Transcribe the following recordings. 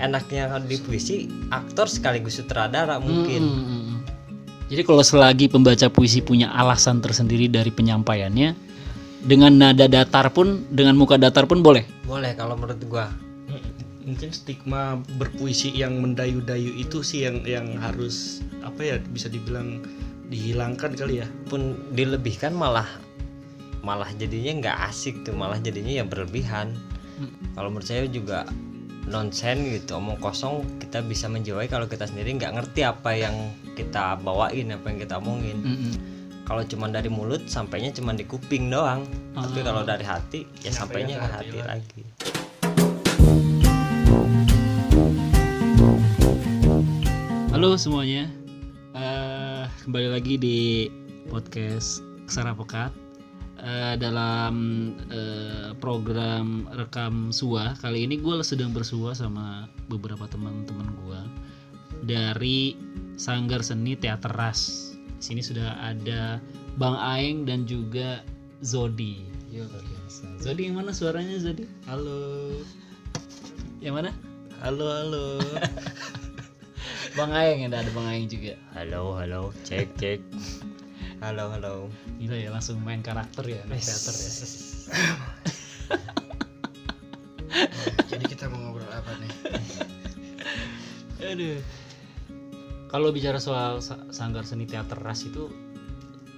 enaknya kalau di puisi aktor sekaligus sutradara mungkin. Mm, mm, mm. Jadi kalau selagi pembaca puisi punya alasan tersendiri dari penyampaiannya, dengan nada datar pun, dengan muka datar pun boleh. boleh kalau menurut gua. Mungkin stigma berpuisi yang mendayu-dayu itu sih yang yang harus apa ya bisa dibilang dihilangkan kali ya. Pun dilebihkan malah malah jadinya nggak asik tuh malah jadinya ya berlebihan. Kalau menurut saya juga nonsen gitu omong kosong kita bisa menjiwai kalau kita sendiri nggak ngerti apa yang kita bawain apa yang kita omongin. Mm, mm. kalau cuma dari mulut sampainya cuma di kuping doang. Tapi kalau dari hati ya sampainya ke hati lagi. Halo semuanya, Eh, kembali lagi di podcast Kesara Pekat Eh, dalam eh, program rekam sua kali ini gue sedang bersua sama beberapa teman-teman gue dari Sanggar Seni Teater Ras. Di sini sudah ada Bang Aeng dan juga Zodi. Yo, luar biasa. Zodi yang mana suaranya Zodi? Halo. Yang mana? halo halo Bang Aeng ada ada Bang Aeng juga. halo halo cek cek halo halo Gila ya langsung main karakter ya anak teater ya. jadi kita mau ngobrol apa nih Aduh. Kalau bicara soal sa- sanggar seni teater ras itu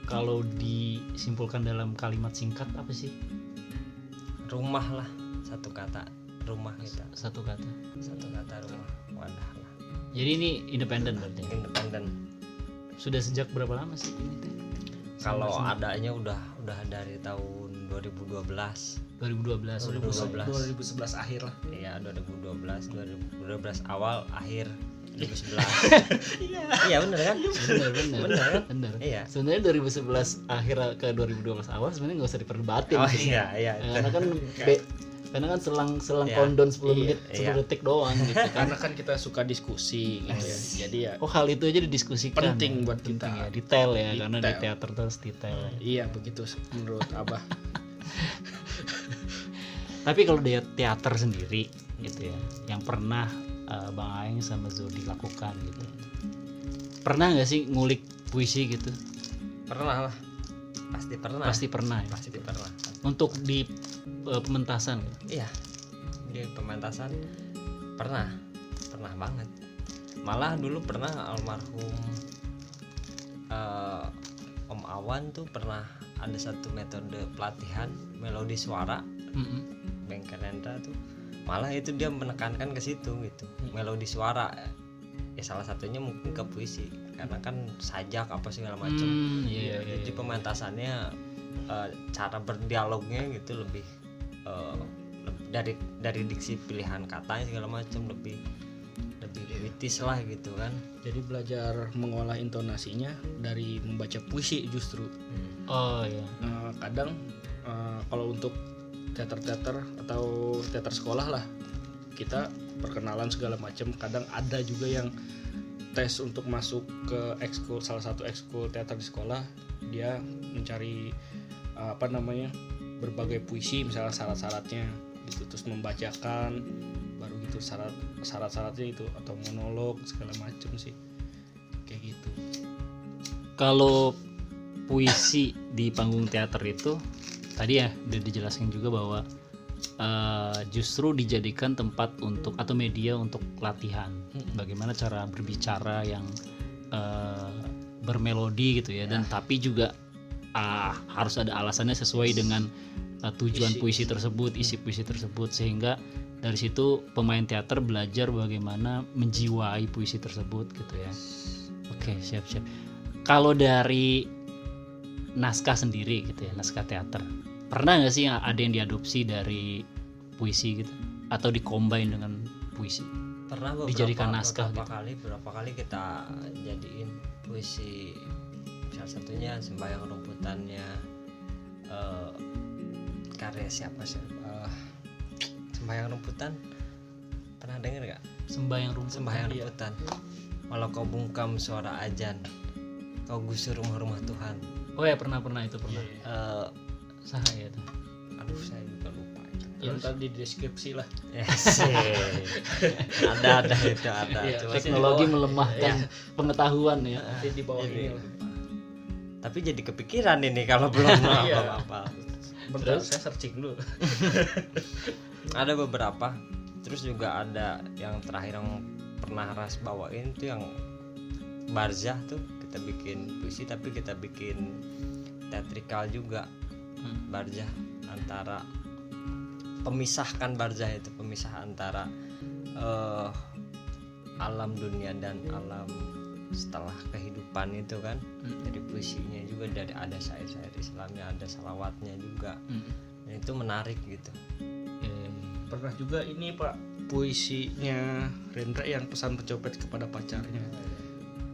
kalau disimpulkan dalam kalimat singkat apa sih? rumah lah satu kata rumah kita Satu kata. satu kata rumah wadah lah Jadi ini independen berarti. independen Sudah sejak berapa lama sih ini teh? Kalau adanya udah udah dari tahun 2012 2012. 2012 2011 akhir lah. Iya 2012 2012 awal akhir 2011 iya. Bener kan? Benar benar. Benar kan? Benar. iya. Sebenarnya 2011 akhir ke 2012 awal sebenarnya nggak usah diperdebatin. Oh iya iya Karena kan be- karena kan selang selang Iya. countdown 10 Iya, menit 10 iya. detik doang gitu kan. karena kan kita suka diskusi gitu ya jadi ya Oh hal itu aja didiskusikan. Penting ya. buat kita. ya. Detail ya karena di Detail. teater terus detail. ya. iya begitu menurut abah Tapi kalau dia teater sendiri gitu ya, yang pernah uh, Bang Aeng sama Zodi lakukan gitu. Pernah nggak sih ngulik puisi gitu? pernah lah pasti pernah Pasti pernah ya. pasti pernah Untuk di uh, pementasan gitu. iya di pementasan pernah pernah banget malah dulu pernah almarhum eh, Om Awan tuh pernah ada satu metode pelatihan melodi suara Mm-mm. Bengkelendra tuh malah itu dia menekankan ke situ gitu melodi suara ya salah satunya mungkin ke puisi karena kan sajak apa segala macam Hmm, iya, iya, jadi iya. pementasannya eh, cara berdialognya gitu lebih leb- dari dari diksi pilihan katanya segala macam lebih lebih kritis lah gitu kan. Jadi belajar mengolah intonasinya dari membaca puisi justru. Oh iya. Nah, kadang eh, kalau untuk teater-teater atau teater sekolah lah kita perkenalan segala macam. Kadang ada juga yang tes untuk masuk ke ekskul salah satu ekskul teater di sekolah dia mencari apa namanya berbagai puisi misalnya syarat-syaratnya gitu terus membacakan baru gitu syarat syarat-syaratnya itu atau monolog segala macam sih kayak gitu. Kalau puisi di panggung teater itu tadi ya udah dijelaskan juga bahwa eh, justru dijadikan tempat untuk atau media untuk latihan. Bagaimana cara berbicara yang eh, bermelodi gitu ya dan tapi juga ah, harus ada alasannya sesuai dengan eh, tujuan puisi tersebut isi puisi tersebut. Sehingga dari situ pemain teater belajar bagaimana menjiwai puisi tersebut gitu ya. Oke siap siap. Kalau dari naskah sendiri gitu ya naskah teater pernah nggak sih ada yang diadopsi dari puisi gitu? Atau dikombin dengan puisi? Pernah beberapa, Dijadikan naskah beberapa gitu. kali beberapa kali kita jadiin puisi. Salah satunya sembayang rumputannya eh, karya siapa sih? Eh, sembayang rumputan. Pernah denger nggak? Sembayang rumput sembahyang rumputan. Walau kau bungkam suara ajan kau gusur rumah-rumah Tuhan. Oh ya pernah pernah itu pernah. Eh, sah ya tuh aduh saya juga lupa yang tadi di deskripsi lah. Yes. ada ada itu ada. Iya, Cuma sih teknologi melemahkan pengetahuan ya. Nanti di bawah Ini. ini lah Tapi jadi kepikiran ini kalau belum Iya. apa-apa. bentar saya searching dulu ada beberapa terus juga ada yang terakhir yang pernah ras bawain tuh yang barzah tuh kita bikin puisi tapi kita bikin teatrikal juga Hmm. barzah antara pemisahkan barzah itu pemisah antara eh, alam dunia dan alam setelah kehidupan itu kan Hmm. dari puisinya juga dari ada syair-syair Islamnya ada salawatnya juga. Hmm. Dan itu menarik gitu. Eh, pernah juga ini pak puisinya Rendra yang pesan pencopet kepada pacarnya.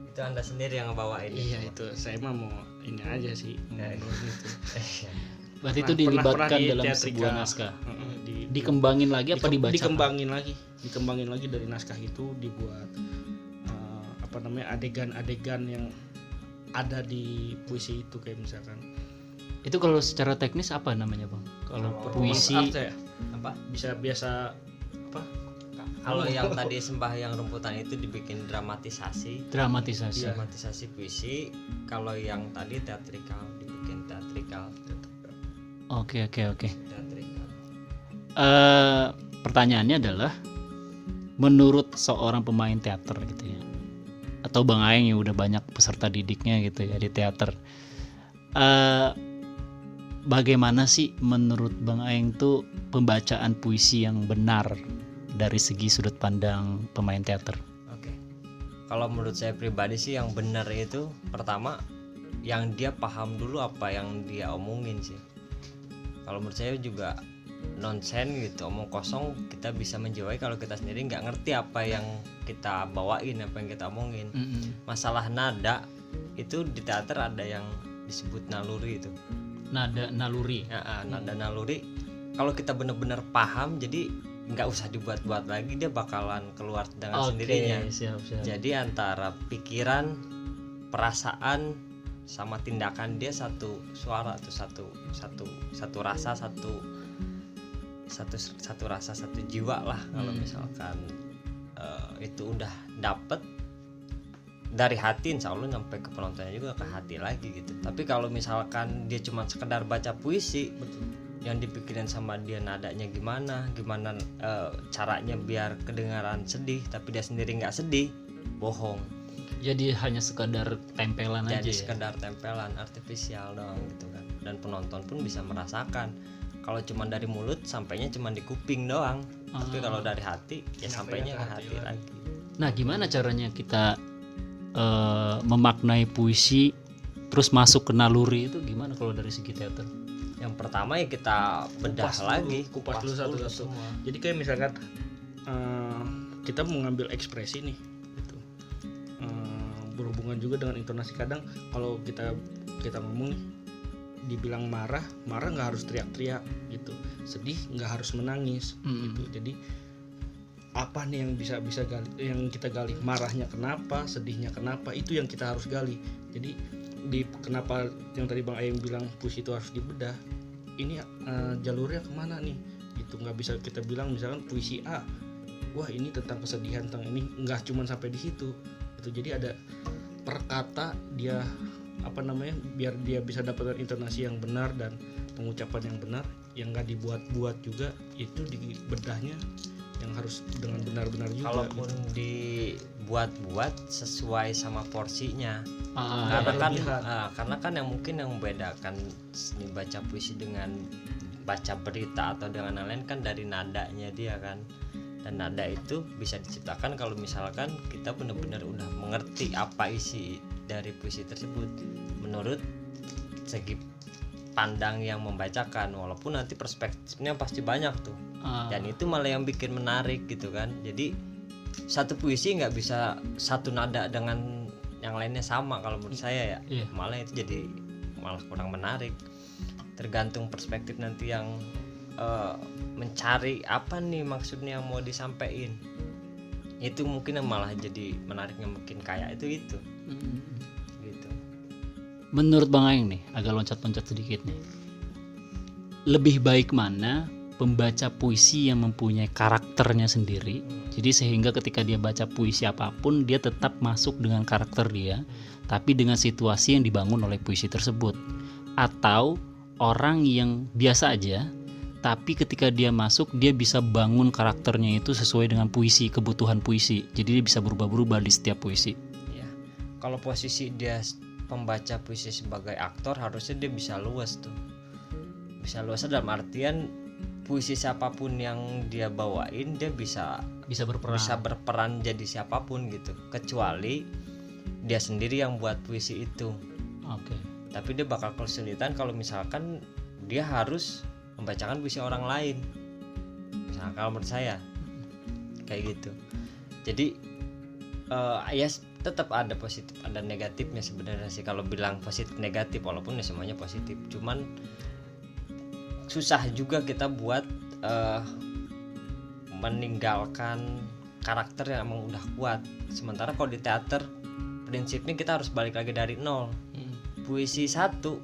Itu anda sendiri yang bawa ini iya itu. Saya mah mau ini aja sih mau Ya, ngobrolin itu berarti itu Pernah- pernah- dilibatkan pernah di dalam teatrika. sebuah naskah? Heeh, di, dikembangin lagi apa dibaca dikembangin lagi. Dikembangin lagi dari naskah itu dibuat apa namanya adegan-adegan yang ada di puisi itu kayak misalkan. Itu kalau secara teknis apa namanya bang? Kalau Kalau puisi Art ya, apa? Bisa biasa apa? Kalau yang tadi sembahyang rumputan itu dibikin dramatisasi. Dramatisasi. Iya. dramatisasi puisi. Kalau yang tadi teatrikal dibikin teatrikal. Oke oke oke. Teatrikal. Eh, pertanyaannya adalah menurut seorang pemain teater gitu ya atau bang Aeng yang udah banyak peserta didiknya gitu ya di teater eh bagaimana sih menurut bang Aeng tuh pembacaan puisi yang benar dari segi sudut pandang pemain teater Oke. Kalau menurut saya pribadi sih yang benar itu pertama yang dia paham dulu apa yang dia omongin sih. Kalau menurut saya juga nonsen gitu omong kosong kita bisa menjiwai kalau kita sendiri nggak ngerti apa yang kita bawain apa yang kita omongin. Masalah nada itu di teater ada yang disebut naluri itu. Nada naluri? Ya, ah, nada naluri. Kalau kita benar-benar paham jadi nggak usah dibuat-buat lagi dia bakalan keluar dengan Oke, sendirinya. siap siap. Jadi antara pikiran perasaan sama tindakan dia satu suara tuh satu satu satu rasa satu satu satu rasa satu jiwa lah kalau Hmm. misalkan eh, itu udah dapet dari hati insya Allah sampai ke penontonnya juga ke hati lagi gitu. Tapi kalau misalkan dia cuma sekedar baca puisi yang dipikirin sama dia nadanya gimana gimana eh, caranya biar kedengaran sedih tapi dia sendiri nggak sedih bohong. Jadi hanya sekadar tempelan aja jadi ya? sekedar tempelan artifisial doang gitu kan. Dan penonton pun bisa merasakan kalau cuma dari mulut sampainya cuma di kuping doang tapi Ah. kalau dari hati ya sampainya ke hati lagi Nah, gimana caranya kita eh, memaknai puisi terus masuk ke naluri itu gimana kalau dari segi teater? yang pertama ya kita bedah Kupas dulu, lagi kupas dulu satu-satu. semua jadi kayak misalkan eh, kita mengambil ekspresi nih gitu. Eh, berhubungan juga dengan intonasi kadang kalau kita kita ngomong nih dibilang marah marah nggak harus teriak-teriak gitu. Sedih nggak harus menangis Mm-mm. gitu. Jadi apa nih yang bisa bisa gali, yang kita gali? Marahnya kenapa? Sedihnya kenapa? Itu yang kita harus gali. Jadi di kenapa yang tadi bang Ayeng bilang puisi itu harus dibedah? Ini eh, jalurnya ke mana nih? Itu nggak bisa kita bilang misalkan puisi A. Wah ini tentang kesedihan tentang ini nggak cuma sampai di situ. Itu jadi ada per kata dia apa namanya biar dia bisa dapatkan intonasi yang benar dan pengucapan yang benar yang nggak dibuat-buat juga itu di bedahnya yang harus dengan benar-benar juga kalaupun gitu. dibuat-buat sesuai sama porsinya Ah, karena kan berlebihan. ah, karena kan yang mungkin yang membedakan seni baca puisi dengan baca berita atau dengan lain kan dari nadanya dia kan dan nada itu bisa diciptakan kalau misalkan kita benar-benar udah mengerti apa isi dari puisi tersebut. Menurut segi pandang yang membacakan walaupun nanti perspektifnya pasti banyak tuh. Ah, dan itu malah yang bikin menarik gitu kan. Jadi satu puisi nggak bisa satu nada dengan yang lainnya sama kalau menurut saya ya. Iya. malah itu jadi malah kurang menarik. Tergantung perspektif nanti yang eh, mencari apa nih maksudnya yang mau disampaikan itu mungkin yang malah jadi menariknya mungkin kayak itu itu mm. gitu Menurut Bang Aeng nih, agak loncat-loncat sedikit nih. Lebih baik mana pembaca puisi yang mempunyai karakternya sendiri. Jadi sehingga ketika dia baca puisi apa pun dia tetap masuk dengan karakter dia, tapi dengan situasi yang dibangun oleh puisi tersebut. Atau orang yang biasa aja, tapi ketika dia masuk dia bisa bangun karakternya itu sesuai dengan puisi, kebutuhan puisi. Jadi dia bisa berubah-berubah di setiap puisi. ya kalau posisi dia pembaca puisi sebagai aktor harusnya dia bisa luas tuh bisa luas dalam artian puisi siapa pun yang dia bawain dia bisa Bisa berperan. bisa berperan jadi siapa pun gitu kecuali dia sendiri yang buat puisi itu Oke. tapi dia bakal kesulitan kalau misalkan dia harus membacakan puisi orang lain. Misalkan kalau menurut saya kayak gitu. Jadi eh ya tetap ada positif ada negatifnya sebenarnya sih. Kalau bilang positif negatif walaupun ya semuanya positif. Cuman susah juga kita buat eh, meninggalkan karakter yang emang udah kuat. Sementara kalau di teater prinsipnya kita harus balik lagi dari nol. Hmm. puisi satu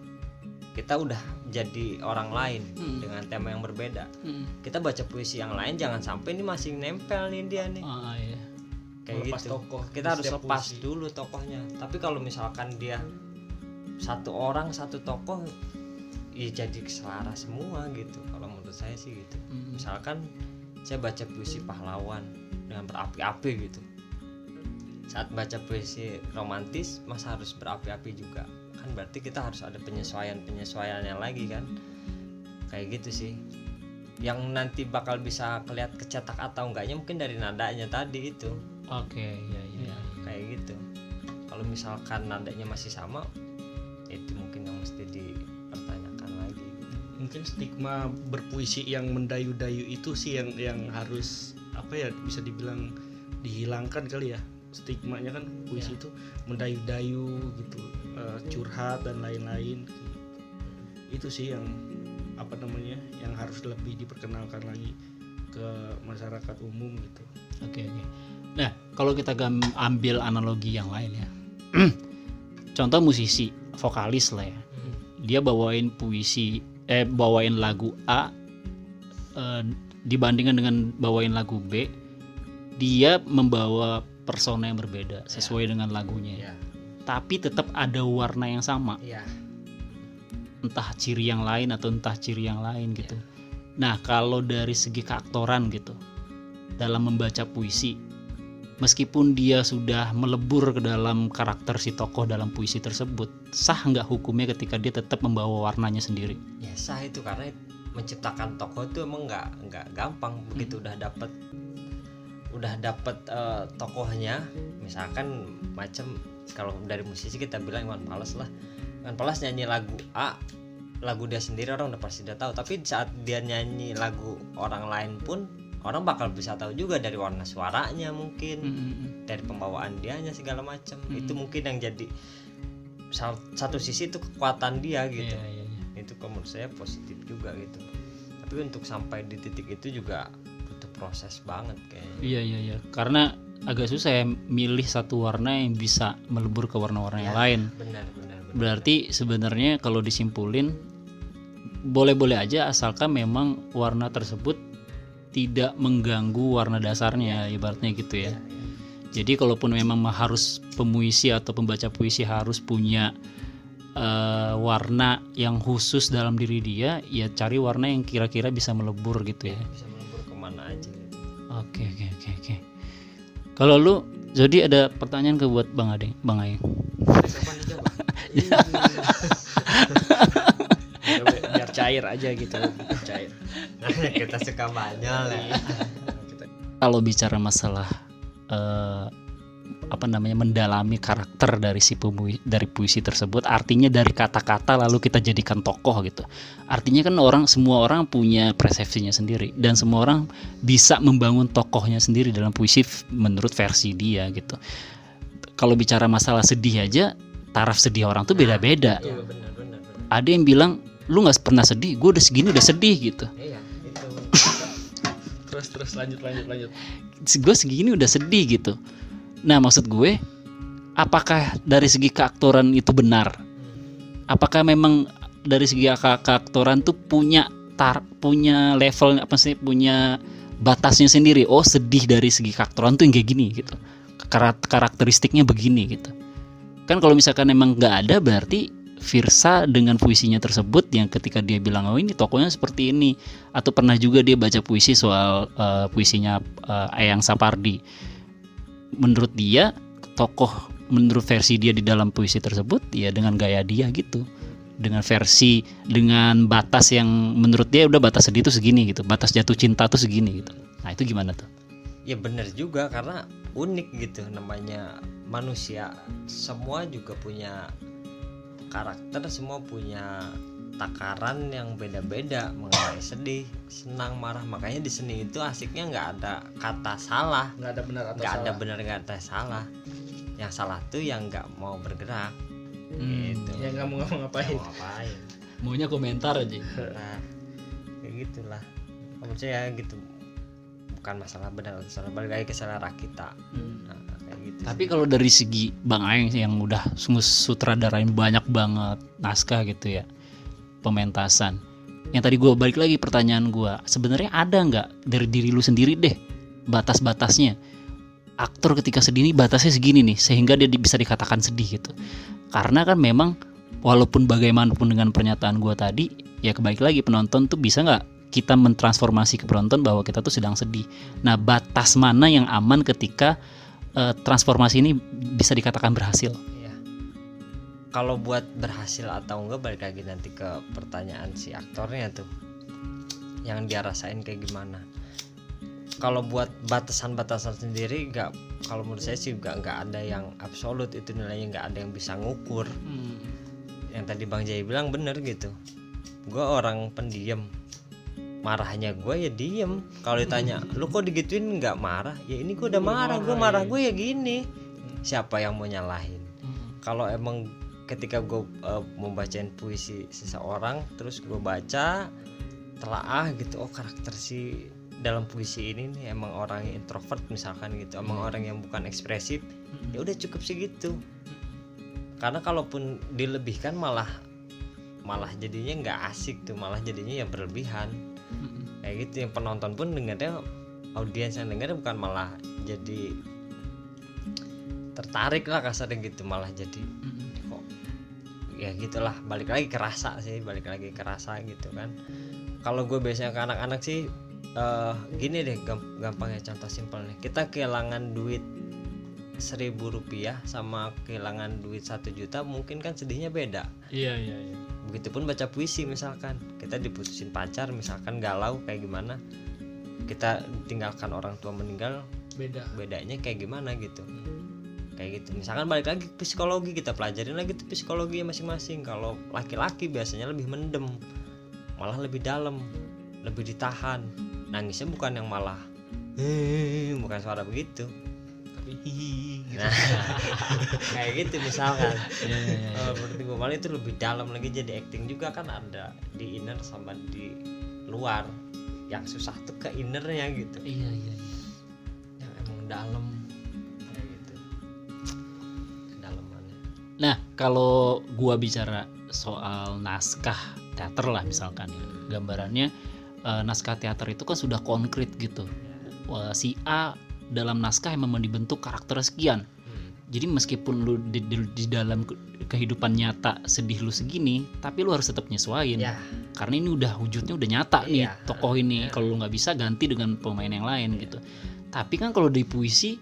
kita udah jadi orang lain Hmm. dengan tema yang berbeda Hmm. kita baca puisi yang lain jangan sampai ini masih nempel nih dia nih Ah, iya. kayak gitu tokoh kita harus lepas puisi. dulu tokohnya tapi kalau misalkan dia satu orang satu tokoh ya jadi selaras semua gitu kalau menurut saya sih gitu Hmm. misalkan saya baca puisi pahlawan dengan berapi-api gitu saat baca puisi romantis masa harus berapi-api juga kan berarti kita harus ada penyesuaian penyesuaiannya lagi kan? Kayak gitu sih. Yang nanti bakal bisa kelihat kecetak atau enggaknya mungkin dari nadanya tadi itu. Oke, iya iya. kayak gitu. Kalau misalkan nadanya masih sama itu mungkin yang mesti dipertanyakan lagi. Gitu. mungkin stigma berpuisi yang mendayu-dayu itu sih yang yang harus apa ya bisa dibilang dihilangkan kali ya. Stigmanya kan puisi itu mendayu-dayu gitu eh, curhat dan lain-lain. Itu sih yang apa namanya yang harus lebih diperkenalkan lagi ke masyarakat umum gitu. Oke oke. Nah kalau kita ambil analogi yang lain ya, contoh musisi vokalis lah ya, dia bawain puisi, eh bawain lagu A, eh, dibandingkan dengan bawain lagu B, dia membawa persona yang berbeda sesuai dengan lagunya. ya Tapi tetap ada warna yang sama, iya. Entah ciri yang lain atau entah ciri yang lain gitu. Nah, kalau dari segi keaktoran gitu, dalam membaca puisi, meskipun dia sudah melebur ke dalam karakter si tokoh dalam puisi tersebut, sah nggak hukumnya ketika dia tetap membawa warnanya sendiri? ya sah itu karena menciptakan tokoh itu emang nggak nggak gampang. Begitu udah dapet udah dapet eh, tokohnya misalkan macam kalau dari musisi kita bilang Iwan Fals lah. Iwan Fals nyanyi lagu A lagu dia sendiri orang udah pasti udah tahu. Tapi saat dia nyanyi lagu orang lain pun orang bakal bisa tahu juga dari warna suaranya mungkin dari pembawaan dianya segala macam. Hmm. itu mungkin yang jadi satu sisi itu kekuatan dia gitu. Iya, iya, iya. itu kalau menurut saya positif juga gitu. Tapi untuk sampai di titik itu juga butuh proses banget kayaknya. Iya iya iya. Karena agak susah ya milih satu warna yang bisa melebur ke warna-warna yang Ya. lain. benar benar benar Berarti sebenarnya kalau disimpulin boleh-boleh aja asalkan memang warna tersebut tidak mengganggu warna dasarnya ibaratnya gitu ya. Ya, ya. Jadi kalaupun memang harus pemuisi atau pembaca puisi harus punya eh, warna yang khusus dalam diri dia, ya cari warna yang kira-kira bisa melebur gitu ya. bisa melebur ke mana aja gitu. Oke oke oke oke. Kalau lu jadi ada pertanyaan ke buat Bang Ade, Bang Ayeng. Dari kapan dicoba? Ya, biar cair aja gitu cair nah, kita suka banyak ya Kalau bicara masalah eh, apa namanya mendalami karakter dari si pemui- dari puisi tersebut, artinya dari kata-kata lalu kita jadikan tokoh gitu. Artinya kan orang semua orang punya persepsinya sendiri. Dan semua orang bisa membangun tokohnya sendiri dalam puisi menurut versi dia gitu. Kalau bicara masalah sedih aja, taraf sedih orang tuh beda-beda. iya ada yang bilang lu nggak pernah sedih gue udah segini udah sedih gitu. Iya terus terus lanjut lanjut lanjut. Gue segini udah sedih gitu nah maksud gue apakah dari segi keaktoran itu benar? Apakah memang dari segi ke- keaktoran tuh punya tar punya level apa sih punya batasnya sendiri? Oh sedih dari segi karakteran tuh yang kayak gini gitu. Karak- karakteristiknya begini gitu. Kan kalau misalkan emang nggak ada berarti Virsa dengan puisinya tersebut yang ketika dia bilang oh ini tokohnya seperti ini. Atau pernah juga dia baca puisi soal eh, puisinya eh, Eyang Sapardi menurut dia tokoh menurut versi dia di dalam puisi tersebut ya dengan gaya dia gitu. Dengan versi dengan batas yang menurut dia udah batas sedih itu segini gitu. Batas jatuh cinta tuh segini gitu. Nah itu gimana tuh? Ya bener juga karena unik gitu namanya manusia. Semua juga punya karakter semua punya takaran yang beda-beda mengenai sedih senang marah. Makanya di seni itu asiknya nggak ada kata salah. Nggak ada benar atau nggak ada salah. benar nggak ada salah. Yang salah tuh yang nggak mau bergerak. Hmm. gitu. ya nggak mau ngapa-ngapain Nggak mau ngapain. Maunya komentar aja. Nah kayak gitulah. Menurut saya gitu? Bukan masalah benar atau salah balik lagi ke selera kita. Nah, kayak gitu Tapi kalau dari segi Bang Aeng yang udah sungguh sutradarain banyak banget naskah gitu ya, pementasan. Yang tadi gue balik lagi pertanyaan gue, sebenarnya ada nggak dari diri lu sendiri deh batas-batasnya? Aktor ketika sedih ini batasnya segini nih, sehingga dia di- bisa dikatakan sedih gitu. Karena kan memang walaupun bagaimanapun dengan pernyataan gue tadi, ya kebalik lagi penonton tuh bisa nggak kita mentransformasi ke penonton bahwa kita tuh sedang sedih. Nah batas mana yang aman ketika eh, transformasi ini bisa dikatakan berhasil. Iya. Kalau buat berhasil atau enggak balik lagi nanti ke pertanyaan si aktornya tuh. Yang dia rasain kayak gimana. Kalau buat batasan-batasan sendiri enggak kalau menurut saya sih juga nggak ada yang absolut itu nilainya nggak ada yang bisa ngukur. Yang tadi Bang Jai bilang bener gitu. Gue orang pendiam. Marahnya gue ya diem. Kalau ditanya, lu kok digituin nggak marah? Ya ini gue udah marah. Gue marah gue ya gini. Siapa yang mau nyalahin? kalau emang ketika gue mau bacain puisi seseorang terus gue baca telaah gitu oh karakter si dalam puisi ini nih emang orang yang introvert misalkan gitu emang orang yang bukan ekspresif ya udah cukup segitu. Karena kalaupun dilebihkan malah malah jadinya nggak asik tuh malah jadinya yang berlebihan. Kayak gitu yang penonton pun dengarnya audiens yang dengar bukan malah jadi tertarik lah kasarnya gitu malah jadi kok ya gitulah balik lagi kerasa sih balik lagi kerasa gitu kan. Kalau gue biasanya ke anak-anak sih eh, gini deh gamp- gampangnya contoh simpelnya kita kehilangan duit seribu rupiah sama kehilangan duit satu juta mungkin kan sedihnya beda. Iya iya iya. begitupun baca puisi misalkan. Kita diputusin pacar misalkan galau kayak gimana kita tinggalkan orang tua meninggal beda. bedanya kayak gimana gitu kayak gitu. Misalkan balik lagi ke psikologi kita pelajarin lagi tuh psikologi masing-masing. Kalau laki-laki biasanya lebih mendem malah lebih dalam lebih ditahan. Nangisnya bukan yang malah "Eh," bukan suara begitu. Tapi hihi gitu. nah, kayak gitu misalkan. Oh, menurut gue malah itu lebih dalam lagi jadi acting juga kan ada di inner sama di luar. Yang susah tuh ke innernya gitu. Iya iya. iya. yang emang dalam Nah kalau gua bicara soal naskah teater lah misalkan ya, gambarannya eh, naskah teater itu kan sudah konkret gitu. Wah, si A dalam naskah memang dibentuk karakter sekian. Hmm. Jadi meskipun lu di, di- di dalam ke- kehidupan nyata sedih lu segini, tapi lu harus tetap nyesuaiin. ya Karena ini udah wujudnya udah nyata nih Iya. tokoh ini. Iya. Kalau lu nggak bisa ganti dengan pemain yang lain gitu. Tapi kan kalau di puisi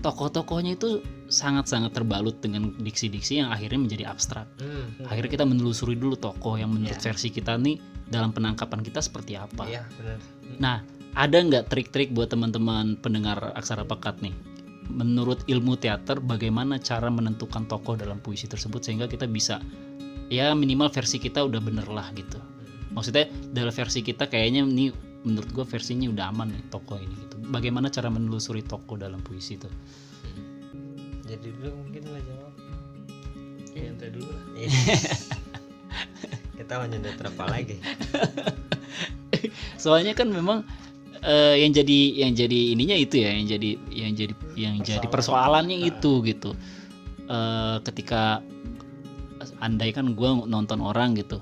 tokoh-tokohnya itu sangat-sangat terbalut dengan diksi-diksi yang akhirnya menjadi abstrak. hmm. Akhirnya kita menelusuri dulu tokoh yang menurut Iya. versi kita nih dalam penangkapan kita seperti apa. iya benar Nah, ada nggak trik-trik buat teman-teman pendengar aksara pekat nih? Menurut ilmu teater, bagaimana cara menentukan tokoh dalam puisi tersebut sehingga kita bisa ya minimal versi kita udah bener lah gitu. Maksudnya dalam versi kita kayaknya ini menurut gua versinya udah aman nih tokoh ini gitu. Bagaimana cara menelusuri tokoh dalam puisi itu? jadi dulu mungkin lo jawab ya, ente dulu lah. Iya. kita mau nyedot apa lagi? Soalnya kan memang eh, yang jadi yang jadi ininya itu ya, yang jadi yang jadi yang jadi persoalannya itu gitu. Eh, ketika andai kan gue nonton orang gitu,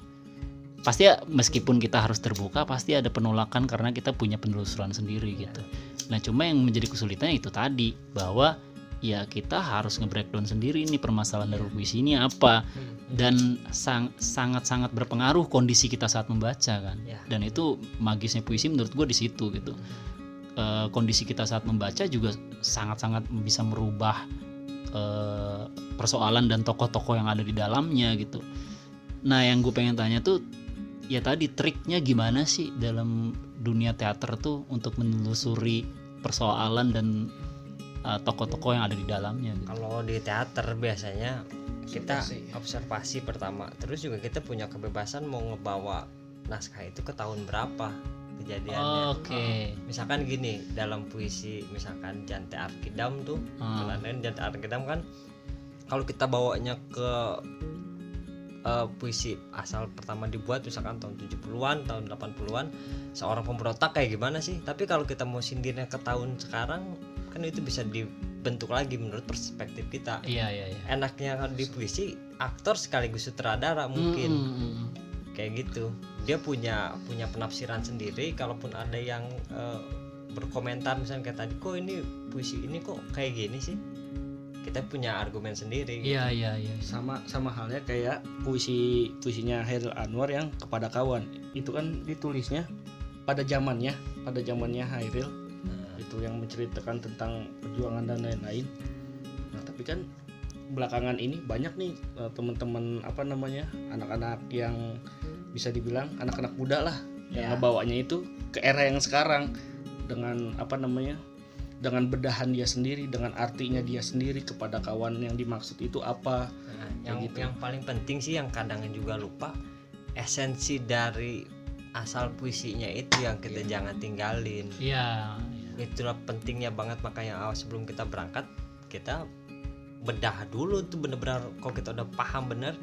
pasti ya, meskipun kita harus terbuka pasti ada penolakan karena kita punya penelusuran sendiri gitu nah cuma yang menjadi kesulitan itu tadi bahwa ya kita harus nge-breakdown sendiri nih permasalahan dari puisi ini apa. Dan sang- sangat-sangat berpengaruh kondisi kita saat membaca kan. Ya. dan itu magisnya puisi menurut gue di situ gitu. Eh, kondisi kita saat membaca juga sangat-sangat bisa merubah eh, persoalan dan tokoh-tokoh yang ada di dalamnya gitu. Nah yang gue pengen tanya tuh ya tadi triknya gimana sih dalam dunia teater tuh untuk menelusuri persoalan dan eh, tokoh-tokoh yang ada di dalamnya gitu. kalau di teater biasanya kita Observasi. observasi pertama terus juga kita punya kebebasan mau ngebawa naskah itu ke tahun berapa kejadiannya Oke. misalkan gini dalam puisi misalkan Jante Arkidam tuh. Kelanen Jante Arkidam kan kalau kita bawanya ke eh, puisi asal pertama dibuat misalkan tahun 70-an tahun 80-an seorang pemberontak kayak gimana sih? Tapi kalau kita mau sindirnya ke tahun sekarang kan itu bisa dibentuk lagi menurut perspektif kita. Iya iya iya. enaknya kalau di puisi aktor sekaligus sutradara mungkin. Mm, mm, mm. kayak gitu. Dia punya punya penafsiran sendiri kalaupun ada yang eh, berkomentar misalnya kayak tadi kok ini puisi ini kok kayak gini sih kita punya argumen sendiri Iya iya iya. sama sama halnya kayak puisi puisinya Hairil Anwar yang kepada kawan. Itu kan ditulisnya pada zamannya pada zamannya Hairil Nah, itu yang menceritakan tentang perjuangan dan lain-lain. Nah tapi kan belakangan ini banyak nih eh, teman-teman apa namanya anak-anak yang bisa dibilang anak-anak muda lah yang Ya. ngebawanya itu ke era yang sekarang dengan apa namanya dengan bedahan dia sendiri dengan artinya dia sendiri kepada kawan yang dimaksud itu apa nah, yang gitu. yang paling penting sih yang kadang juga lupa esensi dari asal puisinya itu yang kita jangan tinggalin Iya. itulah pentingnya banget makanya awal sebelum kita berangkat kita bedah dulu tuh bener-bener kalau kita udah paham bener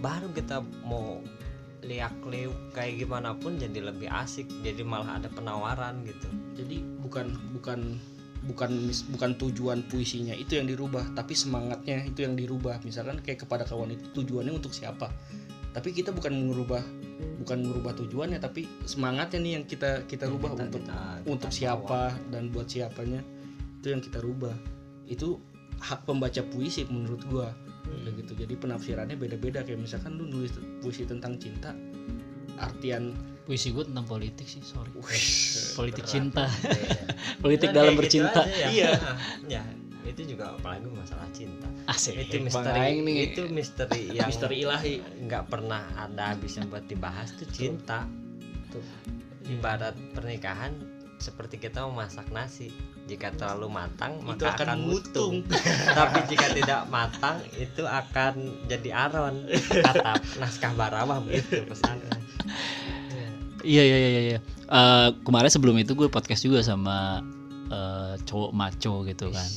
baru kita mau liak liuk kayak gimana pun jadi lebih asik jadi malah ada penawaran gitu jadi bukan bukan bukan bukan tujuan puisinya itu yang dirubah tapi semangatnya itu yang dirubah. Misalkan kayak kepada kawan itu tujuannya untuk siapa? Tapi kita bukan merubah bukan merubah tujuannya tapi semangatnya nih yang kita kita rubah Kita- untuk kita- untuk kita siapa dan buat siapanya itu yang kita rubah. Itu hak pembaca puisi menurut gua. Hmm. Kayak gitu. Jadi penafsirannya beda-beda. Kayak misalkan lu nulis puisi tentang cinta artian Puisi gue tentang politik sih, sorry. wih, Politik berat. cinta. Iya. politik dalam gitu bercinta. ya. Iya. ya itu juga apalagi masalah cinta Asik. itu Bang misteri Aing nih. itu misteri yang misteri ilahi nggak pernah ada habisnya buat dibahas tuh cinta Tuh. ibarat pernikahan seperti kita memasak nasi jika terlalu matang itu maka akan mutung tapi jika tidak matang itu akan jadi aron kata naskah barawah begitu pesannya Iya iya iya iya. Eh, kemarin sebelum itu gue podcast juga sama eh, cowok maco gitu kan.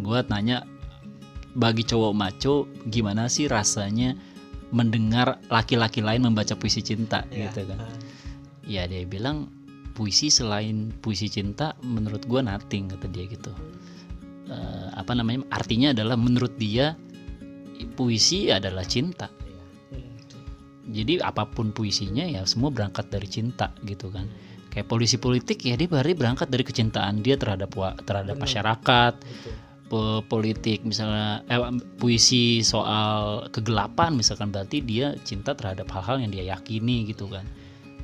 Gue nanya bagi cowok maco gimana sih rasanya mendengar laki-laki lain membaca puisi cinta Iya. gitu kan. Ya dia bilang puisi selain puisi cinta menurut gue nothing kata dia gitu. Eh, apa namanya? Artinya adalah menurut dia puisi adalah cinta. Jadi apa pun puisinya ya semua berangkat dari cinta gitu kan. Kayak polisi politik ya dia berarti berangkat dari kecintaan dia terhadap terhadap Benar. masyarakat, Betul. politik misalnya eh, puisi soal kegelapan misalkan berarti dia cinta terhadap hal-hal yang dia yakini gitu kan.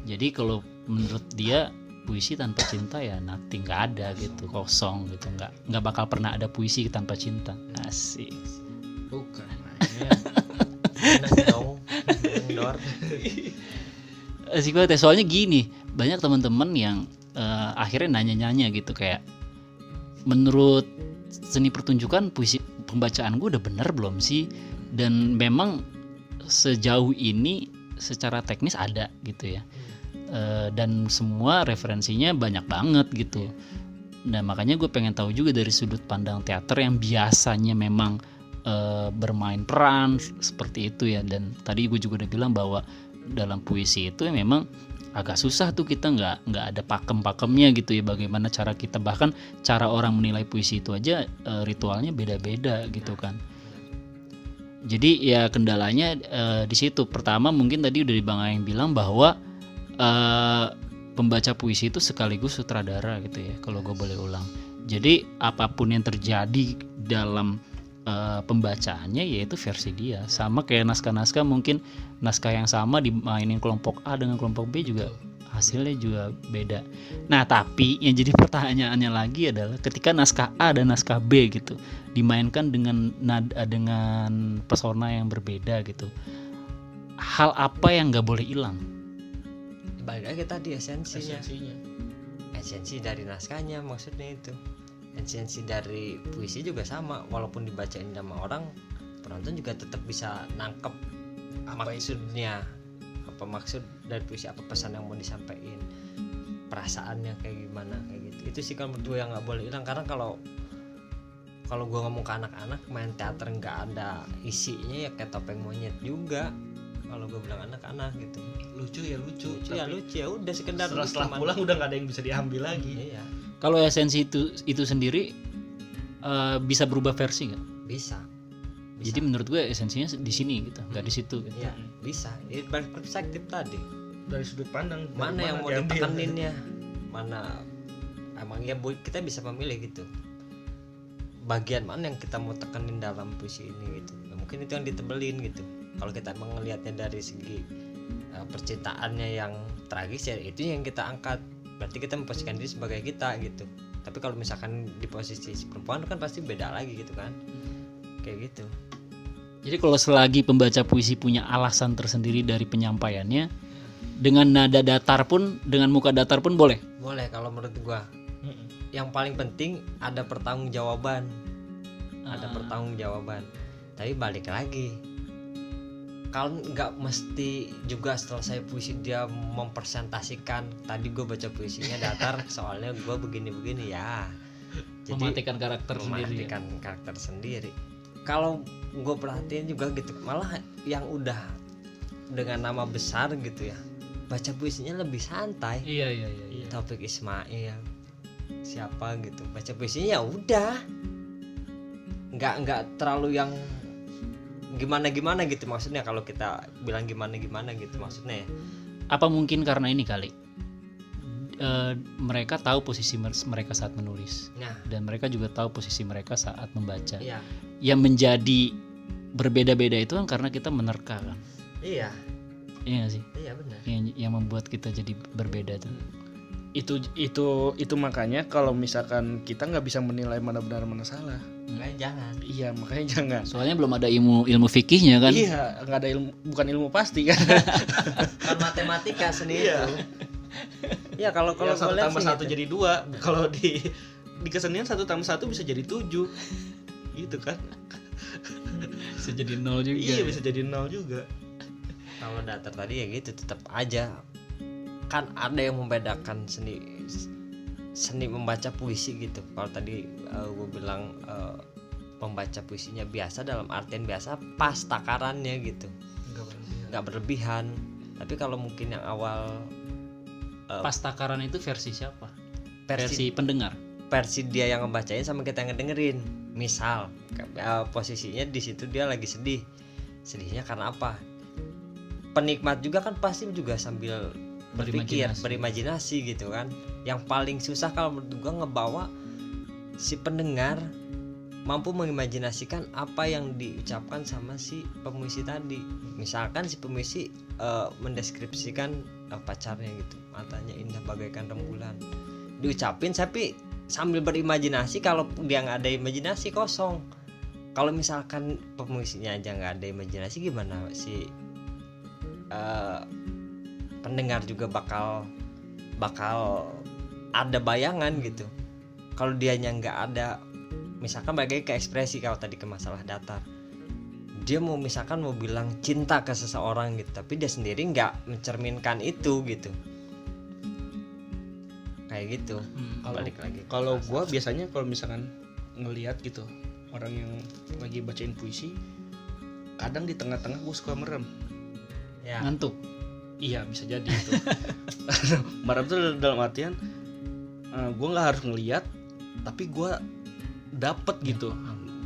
Jadi kalau menurut dia puisi tanpa cinta ya nanti nggak ada gitu kosong gitu nggak nggak bakal pernah ada puisi tanpa cinta asik bukan Bener dong Endor. asik banget ya soalnya gini banyak teman-teman yang eh, akhirnya nanya-nanya gitu kayak menurut seni pertunjukan puisi pembacaan gue udah bener belum sih? Dan memang sejauh ini secara teknis ada gitu ya. Eh, dan semua referensinya banyak banget gitu. Nah makanya gue pengen tahu juga dari sudut pandang teater yang biasanya memang eh, bermain peran seperti itu ya. Dan tadi gue juga udah bilang bahwa dalam puisi itu ya memang agak susah tuh kita nggak nggak ada pakem-pakemnya gitu ya. Bagaimana cara kita bahkan cara orang menilai puisi itu aja eh, ritualnya beda-beda gitu kan. Jadi ya kendalanya eh, di situ. Pertama mungkin tadi udah di bang Aeng bilang bahwa eh, pembaca puisi itu sekaligus sutradara gitu ya kalau gue boleh ulang. Jadi apa pun yang terjadi dalam eh, pembacaannya yaitu versi dia sama kayak naskah-naskah mungkin naskah yang sama dimainin kelompok A dengan kelompok B juga hasilnya juga beda. Nah, tapi yang jadi pertanyaannya lagi adalah ketika naskah A dan naskah B gitu dimainkan dengan nada dengan pesona yang berbeda gitu. Hal apa yang nggak boleh hilang? balik lagi tadi esensinya esensinya esensi dari naskahnya maksudnya itu esensi dari puisi juga sama walaupun dibacain sama orang penonton juga tetap bisa nangkep maksudnya apa maksud dari puisi apa pesan yang mau disampaikan perasaannya kayak gimana kayak gitu. Itu sih kalau menurut gue yang nggak boleh hilang karena kalau kalau gue ngomong ke anak-anak main teater nggak ada isinya ya kayak topeng monyet juga. Kalau gue bilang anak-anak gitu. Lucu ya lucu, lucu ya lucu ya udah sekedar setelah, setelah pulang udah nggak ada yang bisa diambil lagi. Iya Kalau esensi itu itu sendiri eh, bisa berubah versi nggak? bisa bisa Jadi menurut gue esensinya di sini gitu, nggak di situ. Gitu. Iya, bisa. Ini perspektif tadi. dari sudut pandang dari Mana yang mau diambil. ditekeninnya? Mana emang ya kita bisa memilih gitu. Bagian mana yang kita mau tekenin dalam puisi ini gitu. Nah, mungkin itu yang ditebelin gitu. Kalau kita emang ngelihatnya dari segi uh, percintaannya yang tragis ya itu yang kita angkat. Berarti kita memposisikan diri sebagai kita gitu. Tapi kalau misalkan di posisi si perempuan kan pasti beda lagi gitu kan. Kayak gitu. Jadi kalau selagi pembaca puisi punya alasan tersendiri dari penyampaiannya, dengan nada datar pun, dengan muka datar pun boleh. Boleh kalau menurut gua. Yang paling penting ada pertanggungjawaban ada Ah. pertanggungjawaban tapi balik lagi kalau nggak mesti juga selesai puisi dia mempresentasikan tadi gue baca puisinya datar soalnya gue begini-begini ya jadi Mematikan karakter sendiri. ya. mematikan karakter sendiri kalau gue perhatiin juga gitu malah yang udah dengan nama besar gitu ya baca puisinya lebih santai Iya iya iya. Iya. topik Ismail siapa gitu baca puisinya ya udah nggak nggak terlalu yang gimana gimana gitu maksudnya kalau kita bilang gimana gimana gitu maksudnya ya. Apa mungkin karena ini kali? Eh, mereka tahu posisi mer- mereka saat menulis nah dan mereka juga tahu posisi mereka saat membaca. iya Yang menjadi berbeda-beda itu kan karena kita menerka kan. iya Iya sih? iya benar Yang yang membuat kita jadi berbeda tuh. Itu itu itu makanya kalau misalkan kita nggak bisa menilai mana benar mana salah. Makanya jangan. Iya makanya jangan. Soalnya belum ada ilmu ilmu fikihnya kan. iya nggak ada ilmu bukan ilmu pasti kan? Kan matematika seni itu ya kalau kalau kalau satu tambah sih satu gitu. jadi dua. Kalau di di kesenian satu tambah satu bisa jadi tujuh. Gitu kan? Bisa jadi nol juga. iya bisa jadi nol juga. Kalau datar tadi ya gitu tetap aja kan ada yang membedakan seni seni membaca puisi gitu. Kalau tadi gue bilang eh, pembaca puisinya biasa dalam artian biasa pas takarannya gitu. Nggak berlebihan. Tapi kalau mungkin yang awal eh, Pas takaran itu versi siapa? versi Versi pendengar. versi dia yang ngebacain sama kita yang ngedengerin. Misal eh, posisinya di situ dia lagi sedih. Sedihnya karena apa? Penikmat juga kan pasti juga sambil berpikir Berimajinasi. berimajinasi gitu kan. Yang paling susah kalau menurut gua ngebawa si pendengar mampu mengimajinasikan apa yang diucapkan sama si pemuisi tadi. Misalkan si pemuisi eh, mendeskripsikan eh, pacarnya gitu. Matanya indah bagaikan rembulan. Diucapin tapi sambil berimajinasi kalau dia nggak ada imajinasi kosong. Kalau misalkan pemuisinya aja nggak ada imajinasi gimana si eh, pendengar juga bakal bakal ada bayangan gitu. Kalau dianya nggak ada misalkan bagi ke ekspresi kalau tadi ke masalah datar. Dia mau misalkan mau bilang cinta ke seseorang gitu tapi dia sendiri nggak mencerminkan itu gitu. Kayak gitu. Kalau- balik lagi kalau gua biasanya kalau misalkan ngelihat gitu orang yang lagi bacain puisi kadang di tengah-tengah gue suka merem. Ya. Ngantuk. Iya bisa jadi itu merem tuh dalam artian gue nggak harus ngelihat tapi gue dapet gitu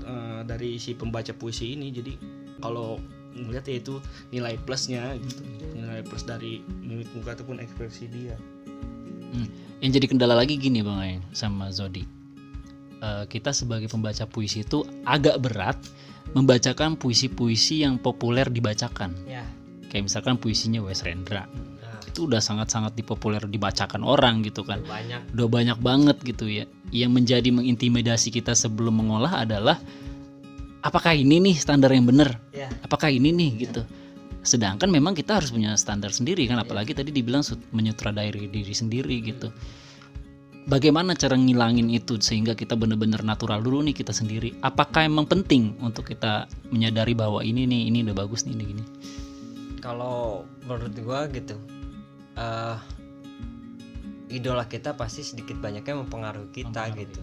eh, dari si pembaca puisi ini jadi kalau melihat ya itu nilai plusnya gitu nilai plus dari mimik muka ataupun ekspresi dia Hmm. Yang jadi kendala lagi gini Bang Aeng sama Zodi. Eh, kita sebagai pembaca puisi itu agak berat membacakan puisi-puisi yang populer dibacakan. ya Kayak misalkan puisinya Wes Rendra. nah, Itu udah sangat-sangat dipopuler dibacakan orang gitu kan. banyak Udah banyak banget gitu ya. Yang menjadi mengintimidasi kita sebelum mengolah adalah apakah ini nih standar yang benar? ya Apakah ini nih gitu. Sedangkan memang kita harus punya standar sendiri kan apalagi tadi dibilang menyutradari diri sendiri gitu. Bagaimana cara ngilangin itu sehingga kita benar-benar natural dulu nih kita sendiri? Apakah emang penting untuk kita menyadari bahwa ini nih ini udah bagus nih ini gini? Kalau menurut gua gitu eh idola kita pasti sedikit banyaknya mempengaruhi kita Mempengaruhi, gitu.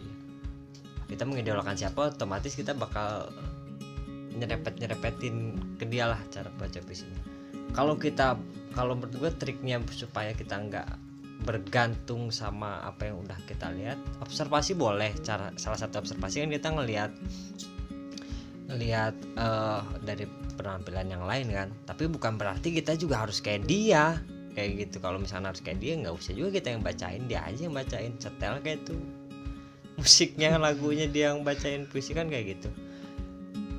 kita mengidolakan siapa otomatis kita bakal nyerepet nyerepetin ke dia lah cara baca puisinya kalau kita kalau menurut gua triknya supaya kita nggak bergantung sama apa yang udah kita lihat observasi boleh. Cara salah satu observasi kan kita ngelihat ngelihat eh, dari penampilan yang lain kan. Tapi bukan berarti kita juga harus kayak dia kayak gitu. Kalau misalnya harus kayak dia nggak usah juga kita yang bacain. Dia aja yang bacain setel kayak itu. Musiknya lagunya dia yang bacain puisi kan kayak gitu.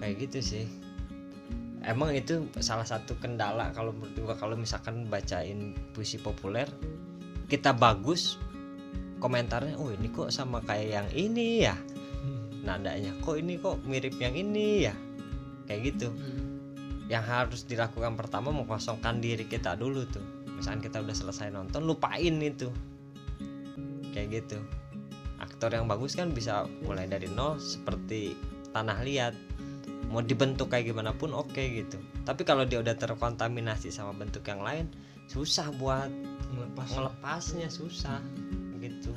Kayak gitu sih. Emang itu salah satu kendala kalau gua. Kalau misalkan bacain puisi populer kita bagus komentarnya oh ini kok sama kayak yang ini ya nadanya kok ini kok mirip yang ini ya? Kayak gitu. Yang harus dilakukan pertama mengkosongkan diri kita dulu tuh. Misalkan kita udah selesai nonton lupain itu. Kayak gitu. Aktor yang bagus kan bisa mulai dari nol seperti tanah liat. Mau dibentuk kayak gimana pun oke gitu. Tapi kalau dia udah terkontaminasi sama bentuk yang lain susah buat melepas melepasnya susah gitu.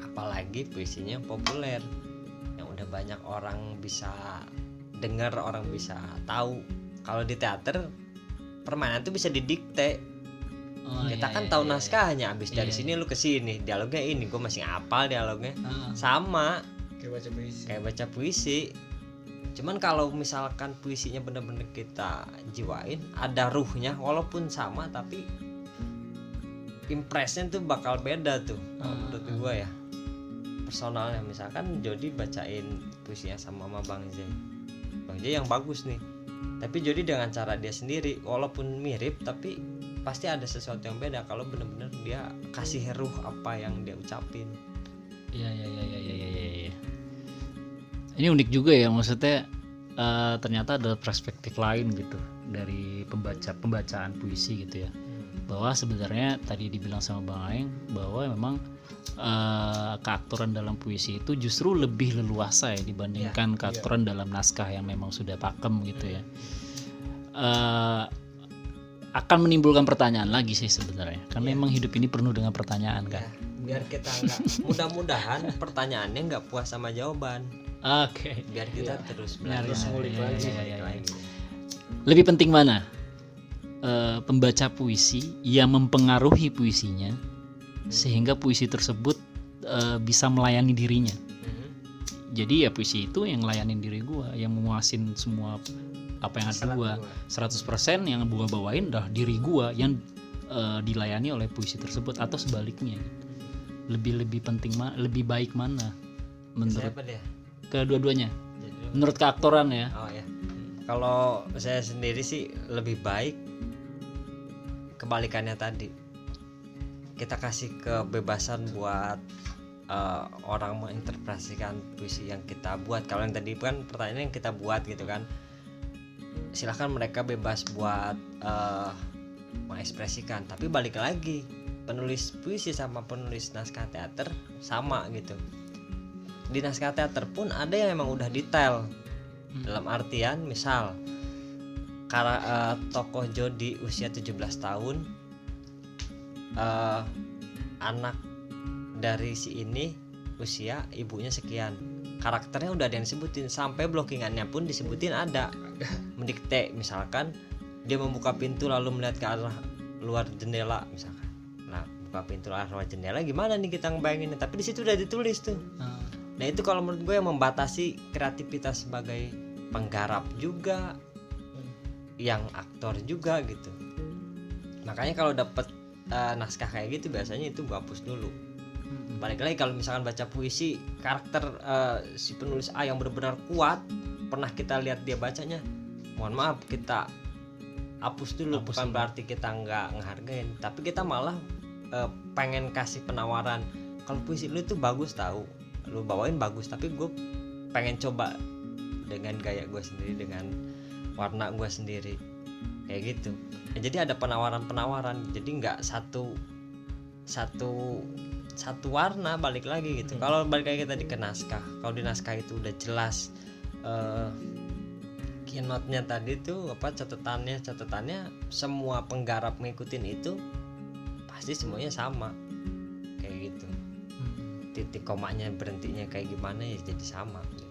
Apalagi puisinya populer banyak orang bisa dengar orang bisa tahu. Kalau di teater permainan itu bisa didikte. Oh, kita iya, kan iya, tahu iya, naskahnya abis dari Iya, sini lu ke sini dialognya ini gue masih apal dialognya. Ah, sama. Kayak baca puisi. Kayak baca puisi. Cuman kalau misalkan puisinya bener-bener kita jiwain ada ruhnya walaupun sama tapi impresnya tuh bakal beda tuh kalau Hmm, menurut gua ya personalnya misalkan Jody bacain puisinya sama sama Bang Zay Bang Zay yang bagus nih tapi Jody dengan cara dia sendiri walaupun mirip tapi pasti ada sesuatu yang beda kalau bener-bener dia kasih ruh apa yang dia ucapin Iya iya iya iya iya iya. iya. Ini unik juga ya maksudnya eh, ternyata ada perspektif lain gitu dari pembaca pembacaan puisi gitu ya. Bahwa sebenarnya tadi dibilang sama Bang Aeng bahwa memang eh, keaktoran dalam puisi itu justru lebih leluasa ya dibandingkan keaktoran dalam naskah yang memang sudah pakem gitu ya. Eh, akan menimbulkan pertanyaan lagi sih sebenarnya karena Iya. memang hidup ini penuh dengan pertanyaan kan. Ya, biar kita mudah-mudahan pertanyaannya nggak puas sama jawaban Oke. biar kita terus belajar Terus ngulik Iya, lagi. iya, Ngulik iya, iya. lagi. Lebih penting mana? Eh, pembaca puisi yang mempengaruhi puisinya sehingga puisi tersebut eh, bisa melayani dirinya. Mhm. Jadi ya puisi itu yang ngelayanin diri gua, yang memuasin semua apa yang ada gua. gua. 100% yang gua bawain dah diri gua yang eh, dilayani oleh puisi tersebut atau sebaliknya. Lebih lebih penting mana? Lebih baik mana? Menurut kedua-duanya. Menurut keaktoran ya. oh ya kalau saya sendiri sih lebih baik kebalikannya tadi kita kasih kebebasan buat eh, orang menginterpretasikan puisi yang kita buat. Kalau yang tadi kan pertanyaan yang kita buat gitu kan. Silahkan mereka bebas buat eh, mengekspresikan. Tapi balik lagi penulis puisi sama penulis naskah teater sama gitu. Di naskah teater pun ada yang emang udah detail. Dalam artian misal kara, eh, tokoh Jody usia 17 tahun eh, anak dari si ini usia ibunya sekian. Karakternya udah ada yang disebutin sampai blockingannya pun disebutin ada. Mendikte misalkan dia membuka pintu lalu melihat ke arah luar jendela misalkan. Nah buka pintu arah luar jendela gimana nih kita ngebayanginnya? Tapi di situ udah ditulis tuh. Ah, Nah itu kalau menurut gue yang membatasi kreativitas sebagai penggarap juga yang aktor juga gitu. Makanya kalau dapet eh, naskah kayak gitu biasanya itu gue hapus dulu Mm-mm. balik lagi kalau misalkan baca puisi karakter eh, si penulis A yang benar-benar kuat pernah kita lihat dia bacanya mohon maaf kita hapus dulu Hapus bukan dulu. berarti kita nggak ngehargain tapi kita malah eh, pengen kasih penawaran kalau puisi lu itu bagus tahu lu bawain bagus tapi gue pengen coba dengan gaya gue sendiri dengan warna gue sendiri kayak gitu. Jadi ada penawaran-penawaran. Jadi nggak satu satu satu warna balik lagi gitu. Hmm. kalau balik lagi tadi ke naskah. Kalau di naskah itu udah jelas eh keynote-nya tadi tuh apa catatannya catatannya semua penggarap ngikutin itu pasti semuanya sama. Kayak gitu. Mm-mm. titik komanya berhentinya kayak gimana ya jadi sama. gitu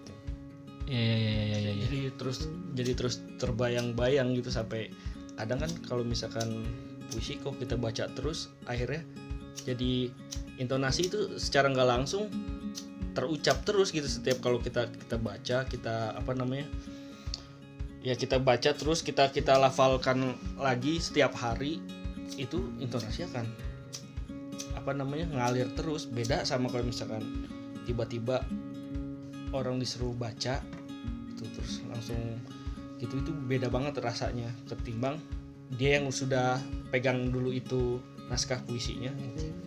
ya ya ya ya ya, ya. jadi terus jadi terus terbayang-bayang gitu sampai kadang kan kalau misalkan puisi kok kita baca terus akhirnya jadi intonasi itu secara nggak langsung terucap terus gitu setiap kalau kita kita baca kita apa namanya ya kita baca terus kita kita lafalkan lagi setiap hari itu intonasi akan apa namanya ngalir terus beda sama kalau misalkan tiba-tiba orang disuruh baca itu terus langsung gitu itu beda banget rasanya ketimbang dia yang sudah pegang dulu itu naskah puisinya. Ngomong.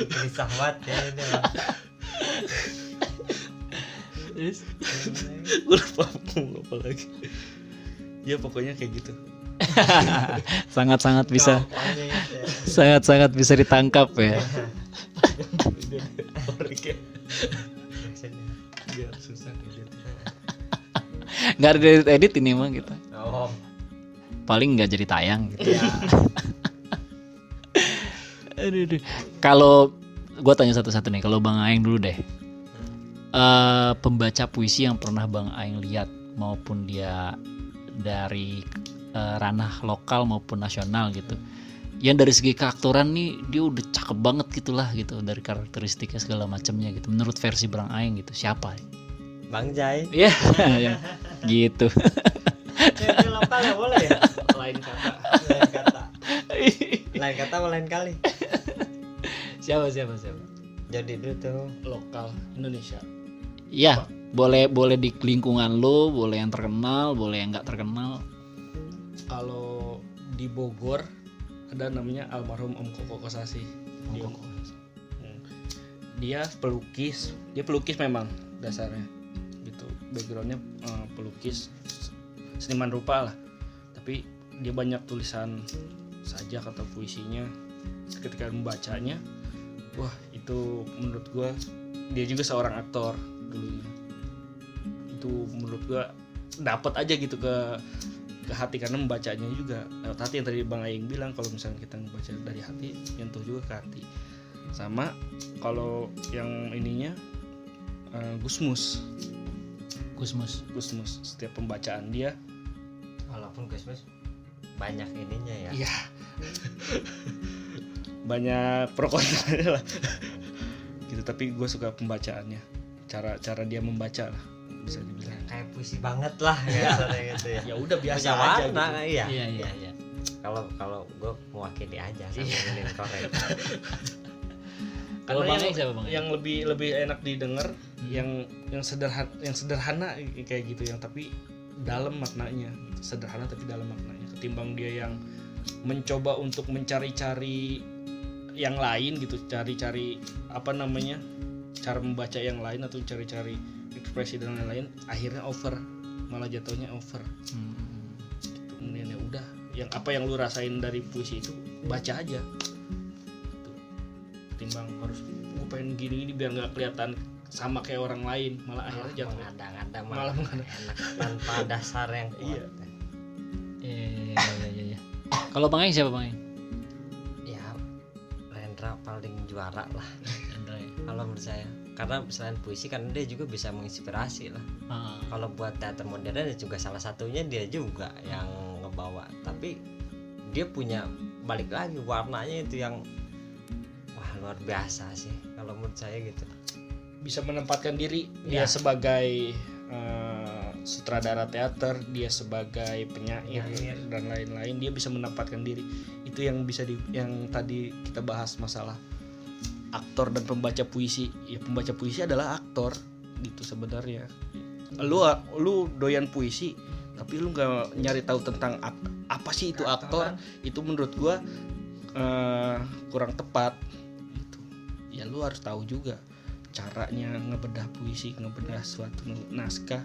gelisah banget ya ini gue lupa ngomong apa lagi. Ya pokoknya kayak gitu sangat sangat bisa gitu ya. sangat sangat bisa ditangkap ya. Nggak ada edit edit ini mah kita oh. Paling nggak jadi tayang gitu. Ya Aduh, aduh. Kalau gue tanya satu-satu nih, kalau Bang Aeng dulu deh, Eh pembaca puisi yang pernah Bang Aeng lihat maupun dia dari eh, ranah lokal maupun nasional gitu, yang dari segi karakteran nih dia udah cakep banget gitulah gitu dari karakteristiknya segala macamnya gitu. Menurut versi Bang Aeng gitu, siapa? Bang Jai Ya, ya, gitu. Yang lokal ya boleh ya lain kata lain kata lain kata lain kali siapa siapa siapa? jadi dulu tuh lokal Indonesia Ya, boleh boleh di lingkungan lo, boleh yang terkenal, boleh yang nggak terkenal. Kalau di Bogor ada namanya almarhum Om Koko Kosasi. Dia, Hmm. dia pelukis dia pelukis memang dasarnya. Gitu. Backgroundnya eh, pelukis seniman rupa lah. Tapi dia banyak tulisan sajak atau puisinya. Ketika membacanya wah itu menurut gua dia juga seorang aktor dulunya. Itu menurut gua dapat aja gitu ke ke hati karena membacanya juga lewat hati. Yang tadi bang Aing bilang kalau misalnya kita membaca dari hati nyentuh juga ke hati. Sama kalau yang ininya eh, Gusmus. Gusmus. Gusmus setiap pembacaan dia. Walaupun Gusmus banyak ininya ya. Iya. banyak pro kontranya lah. Gitu tapi gue suka pembacaannya. Cara cara dia membaca lah puisi banget lah kasarnya gitu ya. Ya udah biasa punya aja warna gitu. iya. Iya iya iya. kalau kalau gue mewakili aja sama Iya. korek Kalau Karena Bang yang, siapa Bang? yang lebih lebih enak didengar yang yang sederhana yang sederhana kayak gitu yang tapi dalam maknanya. Sederhana tapi dalam maknanya. Ketimbang dia yang mencoba untuk mencari-cari yang lain gitu cari-cari apa namanya cara membaca yang lain atau cari-cari ekspresi dan lain-lain akhirnya over malah jatuhnya over Hmm. gitu. kemudian ya udah yang apa yang lu rasain dari puisi itu baca aja gitu. ketimbang harus gue pengen gini gini biar nggak kelihatan sama kayak orang lain malah akhirnya jatuh mengada-ngada Malah malah mengada. enak tanpa dasar yang kuat Iya. Iya iya iya iya. iya. Kalau Bang Aing siapa Bang Aing? ya Rendra paling juara lah Hendra ya. kalau menurut saya karena selain puisi kan dia juga bisa menginspirasi lah. Ah, kalau buat teater modern ya juga salah satunya dia juga yang ngebawa. Tapi dia punya balik lagi warnanya itu yang wah luar biasa sih kalau menurut saya gitu. Bisa menempatkan diri dia Ya. sebagai eh, sutradara teater dia sebagai penyair Penyair. dan lain-lain. Dia bisa menempatkan diri. Itu yang bisa di yang tadi kita bahas masalah aktor dan pembaca puisi. Ya pembaca puisi adalah aktor gitu sebenarnya. Lu lu doyan puisi tapi lu nggak nyari tahu tentang ap- apa sih itu aktor itu menurut gua eh, kurang tepat gitu. Ya lu harus tahu juga caranya ngebedah puisi ngebedah suatu naskah.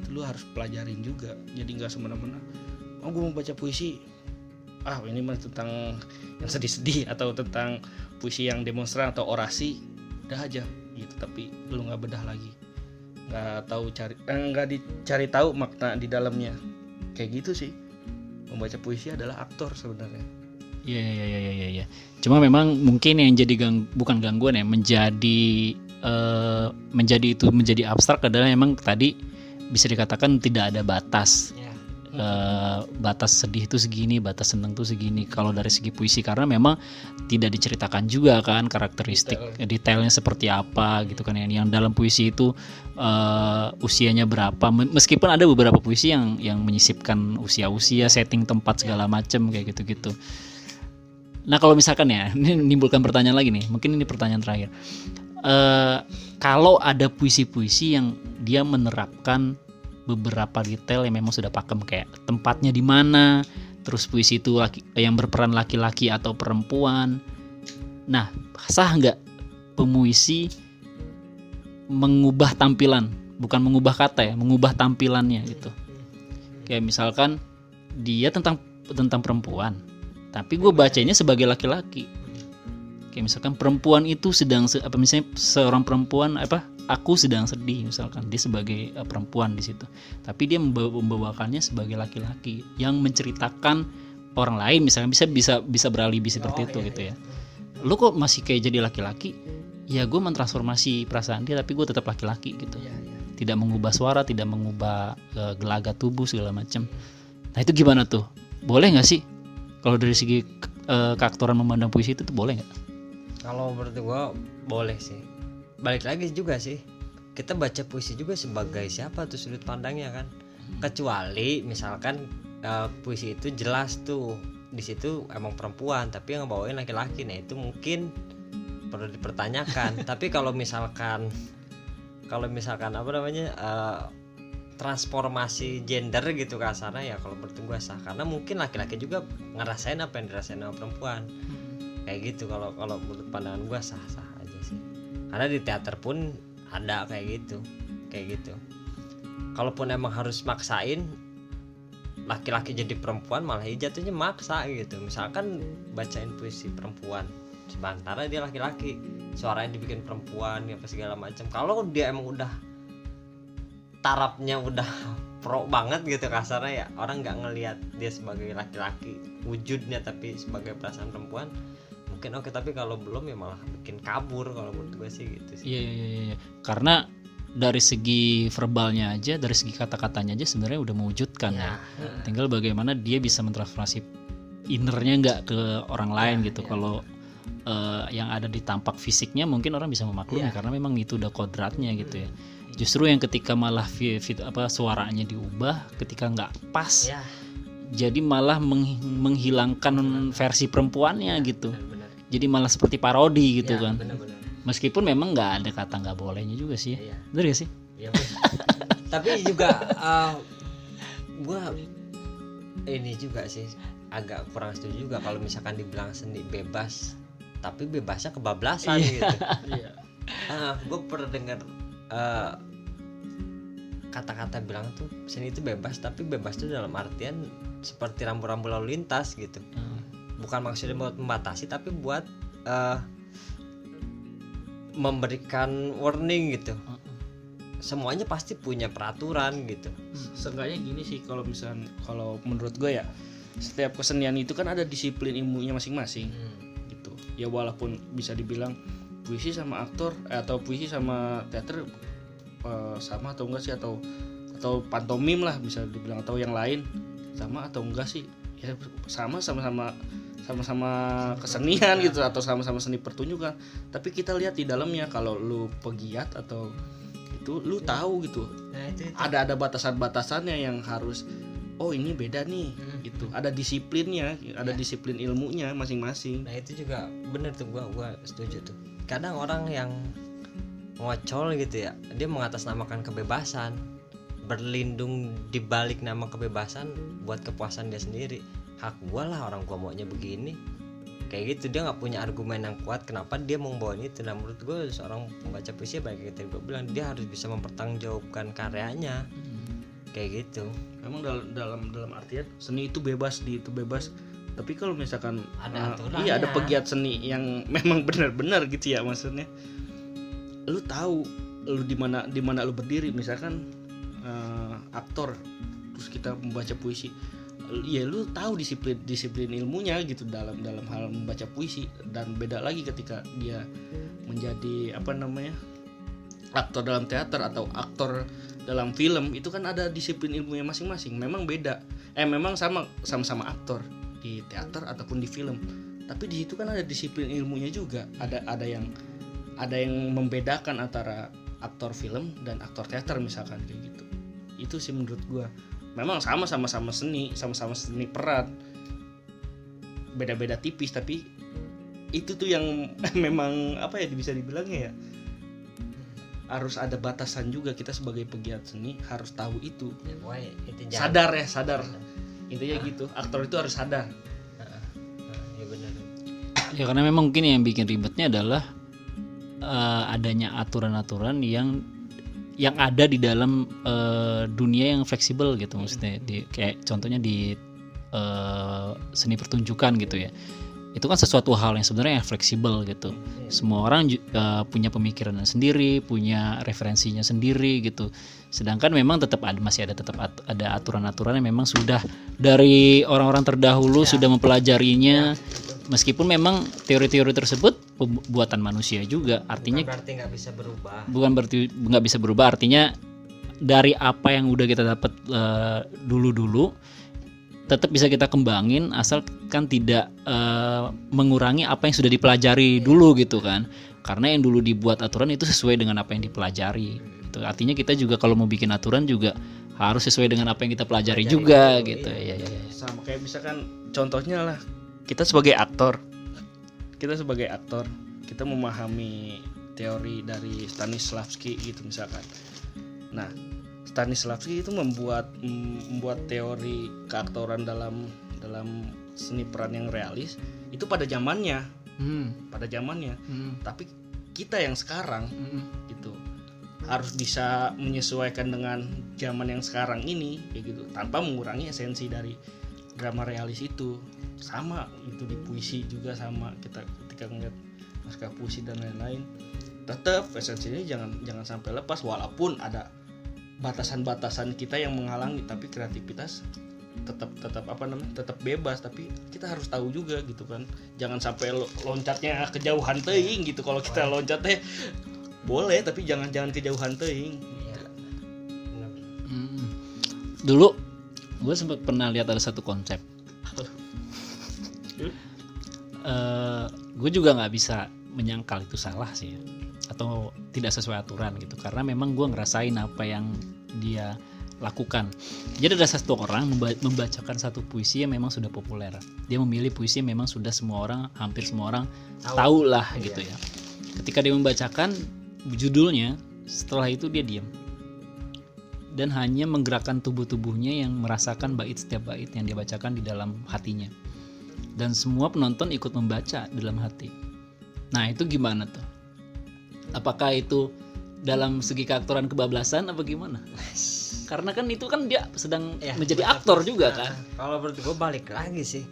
Itu lu harus pelajarin juga. Jadi nggak semena-mena. Oh gue mau baca puisi ah ini mah tentang yang sedih-sedih atau tentang puisi yang demonstran atau orasi udah aja gitu tapi lu nggak bedah lagi nggak tahu cari eh, nggak dicari tahu makna di dalamnya kayak gitu sih membaca puisi adalah aktor sebenarnya Iya iya iya iya iya. Cuma memang mungkin yang jadi gang, bukan gangguan ya, menjadi eh, menjadi itu menjadi abstrak adalah memang tadi bisa dikatakan tidak ada batas. Eh, batas sedih itu segini, batas senang itu segini. Kalau dari segi puisi karena memang tidak diceritakan juga kan karakteristik detailnya seperti apa gitu kan yang, yang dalam puisi itu eh, usianya berapa. Me- Meskipun ada beberapa puisi yang yang menyisipkan usia-usia, setting tempat segala macam kayak gitu-gitu. Nah kalau misalkan ya, ini menimbulkan pertanyaan lagi nih. Mungkin ini pertanyaan terakhir. Eh, kalau ada puisi-puisi yang dia menerapkan beberapa detail yang memang sudah pakem kayak tempatnya di mana, terus puisi itu laki, yang berperan laki-laki atau perempuan. Nah, sah nggak pemuisi mengubah tampilan, bukan mengubah kata ya, mengubah tampilannya gitu. Kayak misalkan dia tentang tentang perempuan, tapi gue bacanya sebagai laki-laki. Kayak misalkan perempuan itu sedang se- apa misalnya seorang perempuan apa aku sedang sedih misalkan dia sebagai eh, perempuan di situ. Tapi dia membawa- membawakannya sebagai laki-laki yang menceritakan orang lain misalnya bisa bisa bisa beralibi seperti itu gitu ya. Lu kok masih kayak jadi laki-laki? Ya gue mentransformasi perasaan dia tapi gue tetap laki-laki gitu. Tidak mengubah suara, tidak mengubah eh, gelagat tubuh segala macam. Nah itu gimana tuh? Boleh nggak sih? Kalau dari segi eh, keaktoran memandang puisi itu tuh boleh nggak? Kalau menurut gua boleh sih. Balik lagi juga sih kita baca puisi juga sebagai siapa tuh sudut pandangnya kan? Kecuali misalkan eh, puisi itu jelas tuh di situ emang perempuan tapi yang bawain laki-laki. Nah itu mungkin perlu dipertanyakan. Tapi kalau misalkan kalau misalkan apa namanya eh, transformasi gender gitu kasarnya ya kalau menurut gua sah. Karena mungkin laki-laki juga ngerasain apa yang dirasain sama perempuan kayak gitu. Kalau kalau menurut pandangan gua sah sah aja sih. Karena di teater pun ada kayak gitu kayak gitu. Kalaupun emang harus maksain laki-laki jadi perempuan malah ya jatuhnya maksa gitu. Misalkan bacain puisi perempuan sementara dia laki-laki suaranya dibikin perempuan apa segala macam. Kalau dia emang udah tarapnya udah pro banget gitu kasarnya ya orang nggak ngelihat dia sebagai laki-laki wujudnya tapi sebagai perasaan perempuan mungkin oke tapi kalau belum ya malah bikin kabur kalau menurut gue sih gitu sih Iya iya iya iya. Karena dari segi verbalnya aja, dari segi kata-katanya aja sebenarnya udah mewujudkan ya. Tinggal bagaimana dia bisa mentransformasi innernya nggak ke orang lain gitu. Kalau eh, yang ada di tampak fisiknya mungkin orang bisa memaklumi karena memang itu udah kodratnya gitu ya. Justru yang ketika malah vi- apa suaranya diubah, ketika nggak pas, ya jadi malah meng- menghilangkan versi perempuannya gitu. benar Jadi malah seperti parodi gitu ya, kan. benar-benar Meskipun memang nggak ada kata nggak bolehnya juga sih ya. Iya. Bener gak sih? Bener. tapi juga eh, gua ini juga sih agak kurang setuju juga kalau misalkan dibilang seni bebas tapi bebasnya kebablasan gitu iya ah gue pernah dengar eh, kata-kata bilang tuh seni itu bebas tapi bebas itu dalam artian seperti rambu-rambu lalu lintas gitu bukan maksudnya buat membatasi tapi buat eh, memberikan warning gitu. Semuanya pasti punya peraturan gitu. Seenggaknya gini sih kalau misalnya kalau menurut gue ya setiap kesenian itu kan ada disiplin ilmunya masing-masing. Gitu. Ya walaupun bisa dibilang puisi sama aktor eh, atau puisi sama teater eh, sama atau enggak sih atau atau pantomim lah bisa dibilang atau yang lain sama atau enggak sih. Ya sama sama-sama sama-sama kesenian gitu atau sama-sama seni pertunjukan. Tapi kita lihat di dalamnya kalau lu pegiat atau itu lu tahu gitu. Nah itu, itu. ada ada batasan-batasannya yang harus oh ini beda nih Hmm. gitu. Ada disiplinnya ada Ya. disiplin ilmunya masing-masing. Nah itu juga bener tuh gua gua setuju tuh. Kadang orang yang ngocol gitu ya dia mengatasnamakan kebebasan berlindung di balik nama kebebasan buat kepuasan dia sendiri hak gua lah orang gua maunya begini. Kayak gitu dia nggak punya argumen yang kuat kenapa dia mau bawa itu. Dan menurut gue seorang pembaca puisi baik yang tadi gue bilang dia harus bisa mempertanggungjawabkan karyanya. Kayak gitu. Memang dalam dalam dalam artian seni itu bebas di itu bebas. Tapi kalau misalkan Ada aturannya. iya ada pegiat seni yang memang benar-benar gitu ya maksudnya. Lu tahu lu di mana di mana lu berdiri? Misalkan eh, aktor terus kita membaca puisi ya lu tahu disiplin disiplin ilmunya gitu dalam dalam hal membaca puisi. Dan beda lagi ketika dia menjadi apa namanya aktor dalam teater atau aktor dalam film itu kan ada disiplin ilmunya masing-masing. Memang beda. Eh memang sama sama-sama aktor di teater ataupun di film. Tapi di situ kan ada disiplin ilmunya juga. Ada ada yang ada yang membedakan antara aktor film dan aktor teater misalkan kayak gitu. Itu sih menurut gua memang sama sama sama seni sama-sama seni peran. Beda-beda tipis tapi itu tuh yang memang apa ya bisa dibilangnya ya? Harus ada batasan juga. Kita sebagai pegiat seni harus tahu itu. Ya, itu sadar ya sadar. Intinya gitu. Aktor itu harus sadar. Nah, ya benar. Ya karena memang mungkin yang bikin ribetnya adalah eh, adanya aturan-aturan yang yang ada di dalam eh, dunia yang fleksibel gitu maksudnya di kayak contohnya di eh, seni pertunjukan gitu ya. Itu kan sesuatu hal yang sebenarnya fleksibel gitu. Semua orang eh, punya pemikirannya sendiri punya referensinya sendiri gitu. Sedangkan memang tetap ada masih ada tetap at- ada aturan-aturan yang memang sudah dari orang-orang terdahulu sudah mempelajarinya meskipun memang teori-teori tersebut buatan manusia juga. Artinya Bukan berarti nggak bisa berubah. bukan berarti nggak bisa berubah. Artinya dari apa yang udah kita dapat eh, dulu-dulu tetap bisa kita kembangin asalkan tidak eh, mengurangi apa yang sudah dipelajari dulu gitu kan. Karena yang dulu dibuat aturan itu sesuai dengan apa yang dipelajari. Itu artinya kita juga kalau mau bikin aturan juga harus sesuai dengan apa yang kita pelajari Pelajari juga dulu, gitu. iya. ya ya ya sama kayak misalkan contohnya lah kita sebagai aktor. Kita sebagai aktor kita memahami teori dari Stanislavski gitu misalkan. Nah Stanislavski itu membuat membuat teori keaktoran dalam dalam seni peran yang realis itu pada zamannya. Hmm, pada zamannya. Hmm, tapi kita yang sekarang hmm. gitu harus bisa menyesuaikan dengan zaman yang sekarang ini kayak gitu tanpa mengurangi esensi dari drama realis itu. Sama itu di puisi juga sama kita ketika ngeliat naskah puisi dan lain-lain. Tetap esensinya jangan jangan sampai lepas walaupun ada batasan-batasan kita yang menghalangi tapi kreativitas tetap tetap apa namanya tetap bebas. Tapi kita harus tahu juga gitu kan. Jangan sampai lo- loncatnya kejauhan teing gitu. Kalau kita loncatnya boleh tapi jangan jangan kejauhan teing Iya. Hmm. Dulu gue sempat pernah lihat ada satu konsep. Eh, gue juga nggak bisa menyangkal itu salah sih ya. atau tidak sesuai aturan gitu karena memang gue ngerasain apa yang dia lakukan jadi ada satu orang memba- membacakan satu puisi yang memang sudah populer dia memilih puisi yang memang sudah semua orang hampir semua orang Tahu. tahu lah Iya. gitu ya ketika dia membacakan judulnya setelah itu dia diam dan hanya menggerakkan tubuh-tubuhnya yang merasakan bait setiap bait yang dia bacakan di dalam hatinya. Dan semua penonton ikut membaca dalam hati. Nah itu gimana tuh? Apakah itu dalam segi keaktoran kebablasan apa gimana? Karena kan itu kan dia sedang Ya, menjadi aktor juga Nah, kan kalau menurut gue balik lagi sih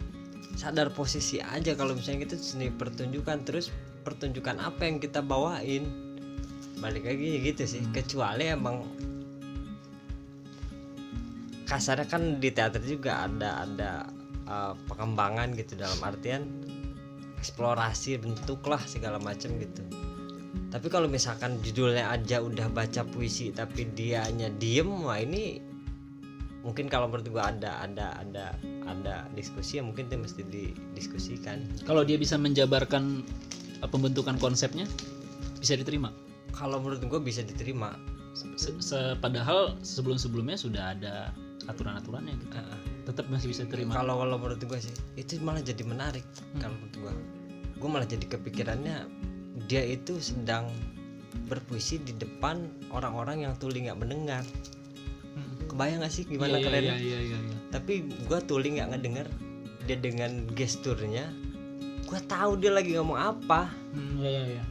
sadar posisi aja kalau misalnya kita seni pertunjukan terus pertunjukan apa yang kita bawain? Balik lagi gitu sih kecuali emang kasarnya kan di teater juga ada ada uh, pengembangan gitu dalam artian eksplorasi bentuk lah segala macam gitu. Tapi kalau misalkan judulnya aja udah baca puisi tapi dia hanya diem wah ini mungkin kalau menurut gua ada ada ada ada diskusi ya mungkin itu mesti didiskusikan. Kalau dia bisa menjabarkan eh, pembentukan konsepnya bisa diterima. kalau menurut gua bisa diterima. Se- se- padahal sebelum-sebelumnya sudah ada aturan-aturannya gitu. Heeh. Tetap masih bisa diterima. kalau kalau menurut gua sih itu malah jadi menarik kalau menurut gua gua malah jadi kepikirannya dia itu sedang berpuisi di depan orang-orang yang tuli nggak mendengar Hmm. kebayang gak sih gimana Iya, kerennya iya, iya, iya, iya. tapi gua tuli nggak ngedenger dia dengan gesturnya gua tahu dia lagi ngomong apa Hmm, iya, iya, iya.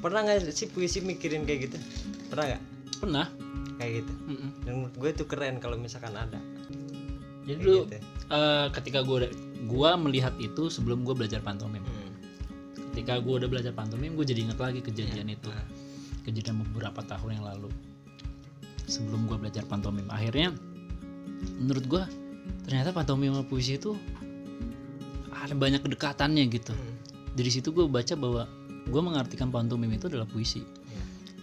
pernah nggak sih puisi mikirin kayak gitu pernah nggak Pernah. kayak gitu Mm-mm. dan menurut gue itu keren kalau misalkan ada Jadi kayak dulu gitu. eh, ketika gue gua melihat itu sebelum gue belajar pantomim. Hmm. Ketika gue udah belajar pantomim, gue jadi ingat lagi kejadian itu. Nah, Kejadian beberapa tahun yang lalu. Sebelum gue belajar pantomim, akhirnya menurut gue ternyata pantomim sama puisi itu ada banyak kedekatannya gitu. hmm. Dari situ gue baca bahwa gue mengartikan pantomim itu adalah puisi.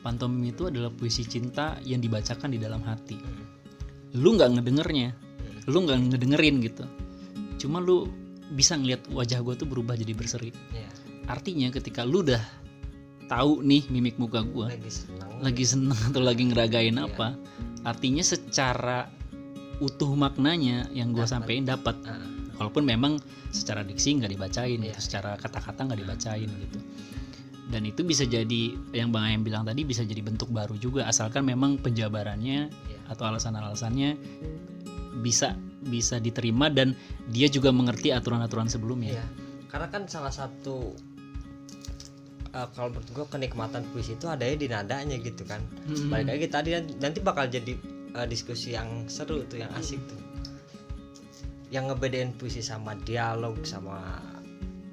Iya. Pantomim itu adalah puisi cinta yang dibacakan di dalam hati. Hmm. Lu nggak ngedengernya, Hmm. lu nggak ngedengerin gitu. Cuma lu bisa ngeliat wajah gue tuh berubah jadi berseri. Iya. Artinya ketika lu udah tahu nih mimik muka gue, lagi senang lagi seneng atau lagi ngeragain Iya. apa, artinya secara utuh maknanya yang gue sampein dapat. Ah, Walaupun memang secara diksi nggak dibacain Iya. gitu, secara kata-kata nggak dibacain gitu. Dan itu bisa jadi yang Bang Ayam bilang tadi bisa jadi bentuk baru juga asalkan memang penjabarannya iya. atau alasan-alasannya bisa bisa diterima dan dia juga mengerti aturan-aturan sebelumnya. Iya. karena kan salah satu eh, kalau menurut gue kenikmatan puisi itu adanya di nadanya gitu kan Hmm. balik lagi tadi nanti bakal jadi eh, diskusi yang seru tuh yang asik tuh yang ngebedain puisi sama dialog sama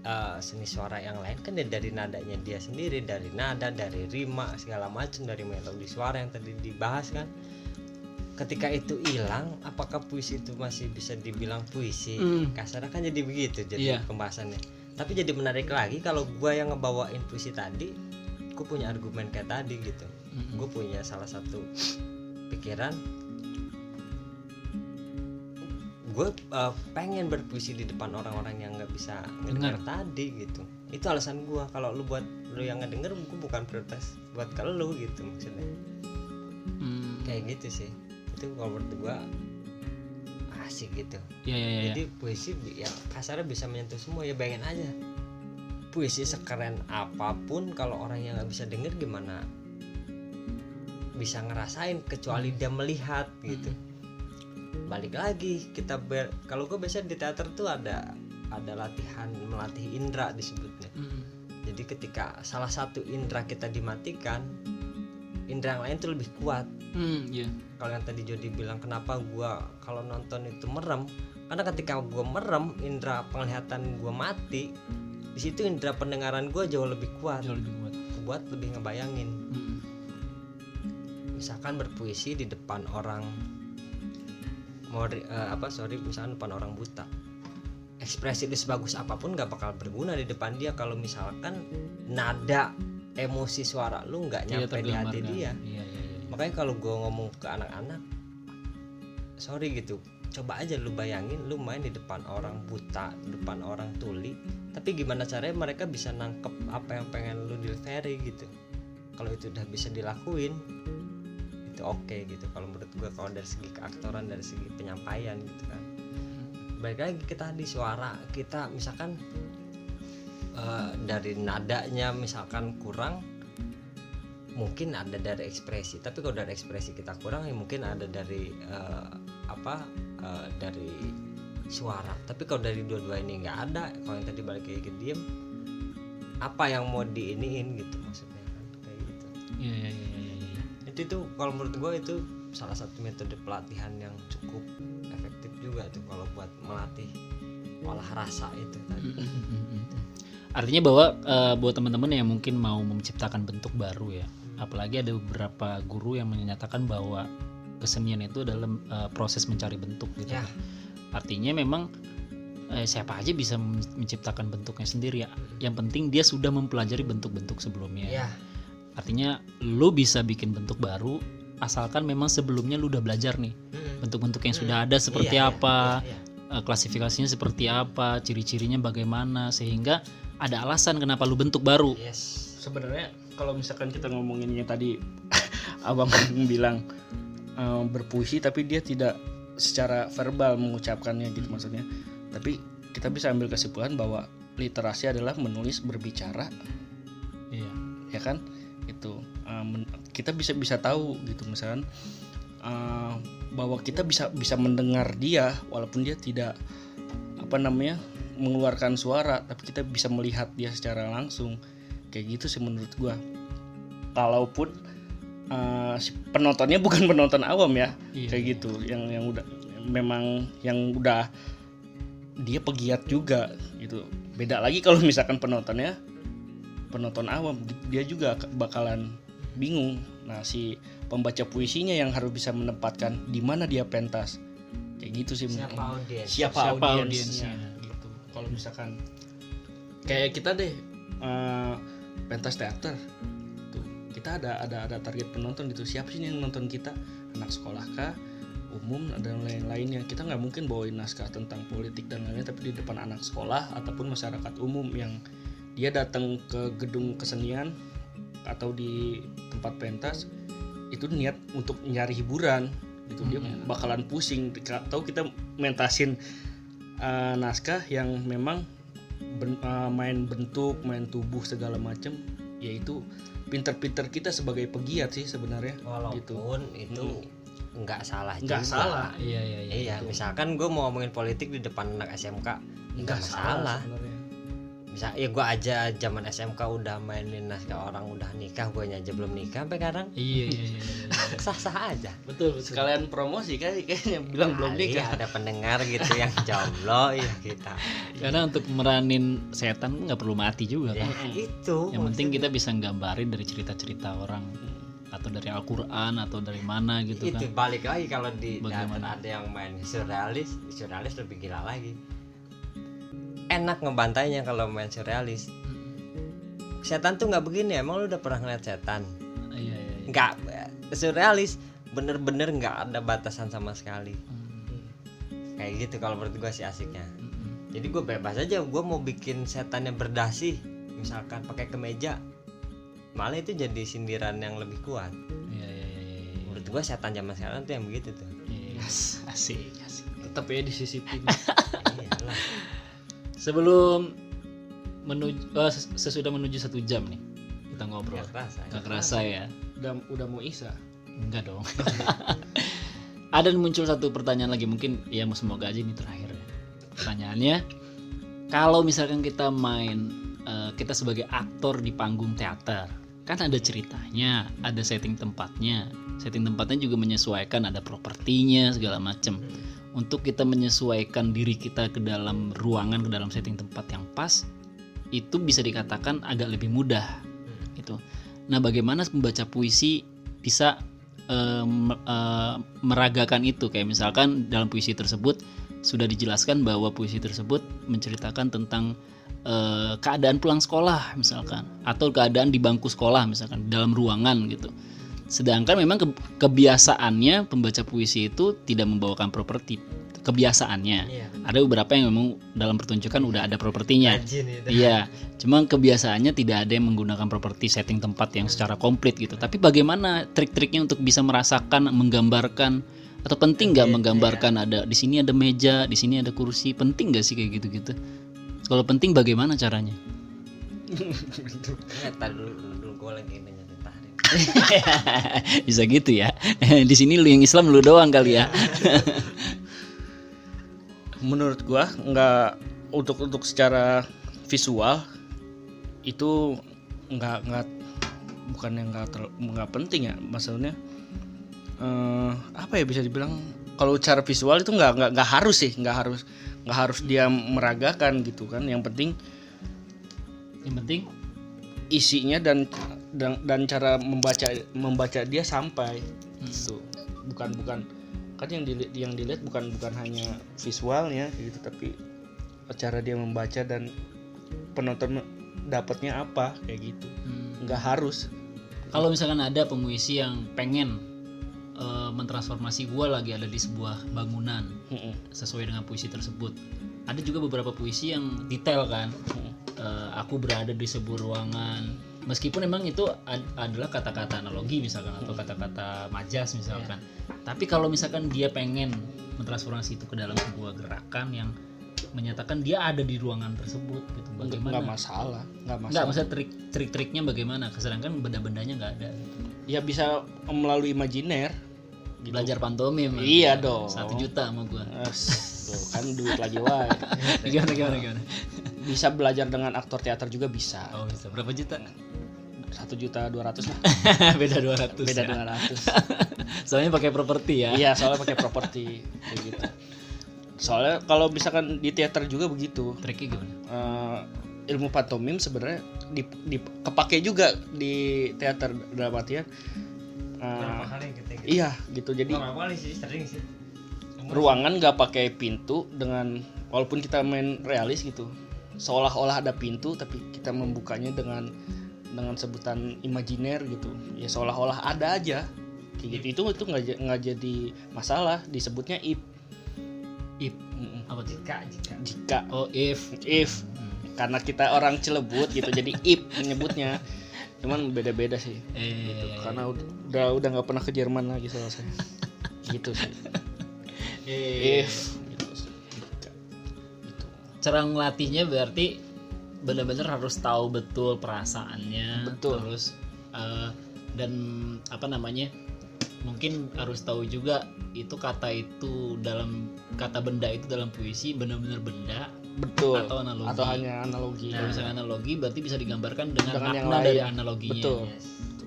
eh, seni suara yang lain kan dari nadanya dia sendiri dari nada dari rima segala macam dari melodi suara yang tadi dibahas kan ketika itu hilang apakah puisi itu masih bisa dibilang puisi Hmm. kasarnya kan jadi begitu jadi Iya. pembahasannya tapi jadi menarik lagi kalau gua yang ngebawain puisi tadi gue punya argumen kayak tadi gitu Mm-mm. gue punya salah satu pikiran gue uh, pengen berpuisi di depan orang-orang yang nggak bisa ngedenger tadi gitu. Itu alasan gue kalau lu buat lu yang ngedenger gue bukan prioritas buat kalau lu gitu maksudnya. Hmm. kayak gitu sih. Itu kalau menurut gue asik gitu. Ya, ya, ya, ya. jadi puisi bi- ya kasarnya bisa menyentuh semua ya bayangin aja. Puisi sekeren apa pun kalau orang yang nggak bisa denger gimana bisa ngerasain kecuali dia melihat gitu balik lagi kita ber kalau gue biasanya di teater tuh ada ada latihan melatih indera disebutnya Mm. jadi ketika salah satu indera kita dimatikan indera yang lain tuh lebih kuat Hmm, ya. kalau yang tadi Jody bilang kenapa gua kalau nonton itu merem karena ketika gua merem indera penglihatan gua mati di situ indera pendengaran gua jauh lebih kuat Jauh lebih kuat. buat lebih ngebayangin Mm. misalkan berpuisi di depan orang mau ri- eh, apa sorry misalkan depan orang buta. Ekspresi dia sebagus apa pun nggak bakal berguna di depan dia kalau misalkan nada emosi suara lu nggak Tidak nyampe di hati dia. Iya, iya, iya. makanya kalau gue ngomong ke anak-anak sorry gitu coba aja lu bayangin lu main di depan orang buta depan orang tuli tapi gimana caranya mereka bisa nangkep apa yang pengen lu delivery gitu. Kalau itu udah bisa dilakuin itu oke gitu. Kalau menurut gue kalau dari segi keaktoran dari segi penyampaian gitu kan. Baik lagi kita di suara kita misalkan eh, dari nadanya misalkan kurang mungkin ada dari ekspresi. Tapi kalau dari ekspresi kita kurang ya mungkin ada dari eh, apa eh, dari suara. Tapi kalau dari dua-dua ini nggak ada kalau yang tadi balik lagi ke diem apa yang mau diiniin gitu maksudnya kan? Kayak gitu. Iya, iya, iya. Itu tuh kalau menurut gue itu salah satu metode pelatihan yang cukup efektif juga tuh kalau buat melatih olah rasa itu tadi. Artinya bahwa eh, buat teman-teman yang mungkin mau menciptakan bentuk baru ya, apalagi ada beberapa guru yang menyatakan bahwa kesenian itu dalam eh, proses mencari bentuk gitu. Ya. Artinya memang eh, siapa aja bisa men- menciptakan bentuknya sendiri ya. Yang penting dia sudah mempelajari bentuk-bentuk sebelumnya. ya Artinya lu bisa bikin bentuk baru asalkan memang sebelumnya lu udah belajar nih. Bentuk-bentuk yang sudah ada seperti Iya, iya, apa iya, iya. eh, klasifikasinya seperti apa ciri-cirinya bagaimana sehingga ada alasan kenapa lu bentuk baru. Yes. Sebenarnya kalau misalkan kita ngomongin yang tadi abang bilang eh, berpuisi tapi dia tidak secara verbal mengucapkannya gitu maksudnya. Tapi kita bisa ambil kesimpulan bahwa literasi adalah menulis berbicara. Iya. Ya kan itu men- kita bisa bisa tahu gitu misalkan eh, bahwa kita bisa bisa mendengar dia walaupun dia tidak apa namanya mengeluarkan suara tapi kita bisa melihat dia secara langsung. Kayak gitu sih menurut gua. Kalaupun si penontonnya bukan penonton awam ya Iya, kayak gitu. Yang yang udah memang yang udah dia pegiat juga gitu. Beda lagi kalau misalkan penontonnya penonton awam dia juga bakalan bingung. Nah si pembaca puisinya yang harus bisa menempatkan di mana dia pentas. Kayak gitu sih siapa audiens siapa, Siapa audiensnya audiensnya. gitu. Kalau misalkan kayak kita deh eh, pentas teater. Tuh kita ada ada ada target penonton gitu. Siapa sih yang nonton kita? Anak sekolah kah? Umum dan lain-lainnya. Kita nggak mungkin bawain naskah tentang politik dan lain-lain tapi di depan anak sekolah ataupun masyarakat umum yang dia datang ke gedung kesenian atau di tempat pentas itu niat untuk nyari hiburan gitu. Dia Hmm. bakalan pusing. Atau kita mentasin uh, naskah yang memang ben- uh, main bentuk main tubuh segala macem yaitu pinter-pinter kita sebagai pegiat sih sebenarnya gitu. Walaupun itu nggak salah nggak juga. salah. Iya iya iya iya misalkan gue mau ngomongin politik di depan anak SMK nggak masalah. sebenarnya. Bisa ya gue aja zaman SMK udah mainin naskah orang udah nikah gue aja belum nikah sampai sekarang. Iya iya iya, iya. sah sah aja. Betul sekalian promosi kan kayaknya bilang belum Kali nikah. ada pendengar gitu yang jomblo ya kita. Karena untuk meranin setan nggak perlu mati juga ya kan itu. Yang penting kita bisa nggambarin dari cerita-cerita orang atau dari Al-Quran atau dari mana gitu itu kan? balik lagi kalau di Bagaimana? ada yang main surrealis surrealis lebih gila lagi enak ngebantainya kalau main surrealis. Setan tuh nggak begini emang lu udah pernah ngeliat setan? Iya iya iya. nggak surrealis bener-bener nggak ada batasan sama sekali. Hmm. kayak gitu kalau menurut gua sih asiknya. Mm-mm. jadi gue bebas aja gue mau bikin setan yang berdasi misalkan pakai kemeja malah itu jadi sindiran yang lebih kuat. Iya iya iya menurut gue setan zaman sekarang tuh yang begitu tuh. Iya, asik asik. Tetap ya disisipin Iyalah. Sebelum menuju eh, ses- sesudah menuju satu jam nih kita ngobrol. Nggak kerasa nggak kerasa. ya? Udah udah mau isa enggak dong. Ada muncul satu pertanyaan lagi mungkin ya semoga aja ini terakhir ya. Pertanyaannya kalau misalkan kita main eh, kita sebagai aktor di panggung teater kan ada ceritanya ada setting tempatnya. Setting tempatnya juga menyesuaikan ada propertinya segala macem untuk kita menyesuaikan diri kita ke dalam ruangan ke dalam setting tempat yang pas itu bisa dikatakan agak lebih mudah gitu. Nah bagaimana pembaca puisi bisa me- eh, meragakan itu? Kayak misalkan dalam puisi tersebut sudah dijelaskan bahwa puisi tersebut menceritakan tentang eh, keadaan pulang sekolah misalkan. Atau keadaan di bangku sekolah misalkan dalam ruangan gitu sedangkan memang ke- kebiasaannya pembaca puisi itu tidak membawakan properti kebiasaannya Iya. ada beberapa yang memang dalam pertunjukan udah ada propertinya Rajin itu. Iya, cuma kebiasaannya tidak ada yang menggunakan properti setting tempat yang secara komplit gitu. Tapi bagaimana trik-triknya untuk bisa merasakan, menggambarkan atau penting nggak menggambarkan ada di sini ada meja, di sini ada kursi, penting nggak sih kayak gitu-gitu? Kalau penting bagaimana caranya? Ya, dulu, dulu gue lagi bisa gitu ya? di sini lu yang Islam lu doang kali ya? menurut gua nggak untuk untuk secara visual itu nggak nggak bukan yang nggak nggak penting ya maksudnya eh, apa ya bisa dibilang kalau cara visual itu nggak nggak nggak harus sih nggak harus nggak harus dia meragakan gitu kan yang penting Yang penting isinya dan dan, dan cara membaca membaca dia sampai gitu bukan bukan kan yang dilihat yang dilihat bukan bukan hanya visualnya gitu tapi cara dia membaca dan penonton dapatnya apa kayak gitu hmm, nggak harus kalau misalkan ada pemuisi yang pengen eh, mentransformasi gue lagi ada di sebuah bangunan Mm-mm. sesuai dengan puisi tersebut. Ada juga beberapa puisi yang detail kan. Eh, aku berada di sebuah ruangan. Meskipun emang itu ad- adalah kata-kata analogi misalkan atau kata-kata majas misalkan. Tapi kalau misalkan dia pengen mentransformasi itu ke dalam sebuah gerakan yang menyatakan dia ada di ruangan tersebut gitu. nggak Bagaimana? masalah nggak Enggak, masalah maksudnya trik trik-triknya bagaimana? Sedangkan benda-bendanya nggak ada. gitu. ya bisa melalui imajiner gitu. Belajar pantomim. Iya dong. Satu juta sama gua. As, tuh, kan duit lagi wae gimana gimana gimana? Bisa belajar dengan aktor teater juga bisa Oh bisa berapa juta? satu juta dua ratus lah Beda 200 beda ya. dua ratus Soalnya pakai properti ya. iya soalnya pakai properti kayak gitu soalnya kalau misalkan di teater juga begitu Triknya gimana? Eh, ilmu pantomim sebenarnya di, di- kepake juga di teater dalam artian eh, Berapa kali gitu gitu. iya gitu jadi Berapa kali sih sering sih. ruangan nggak pakai pintu dengan walaupun kita main realis gitu seolah-olah ada pintu tapi kita membukanya dengan dengan sebutan imajiner gitu. Ya seolah-olah ada aja. Kayak gitu. Itu itu nggak ja- nggak jadi masalah. Disebutnya if. If apa? Jika jika. Jika. Oh if. If. Karena kita orang Cilebut gitu jadi if menyebutnya. Cuman beda-beda sih. Eh karena udah udah nggak pernah ke Jerman lagi soal saya. Gitu sih. Eh. If. gitu gitu cara ngelatihnya berarti benar-benar harus tahu betul perasaannya Betul. terus eh, dan apa namanya mungkin harus tahu juga itu kata itu dalam kata benda itu dalam puisi benar-benar benda betul. atau analogi. Atau hanya analogi. Kalau misalnya analogi berarti bisa digambarkan dengan, Dengan yang makna dari analoginya. Betul.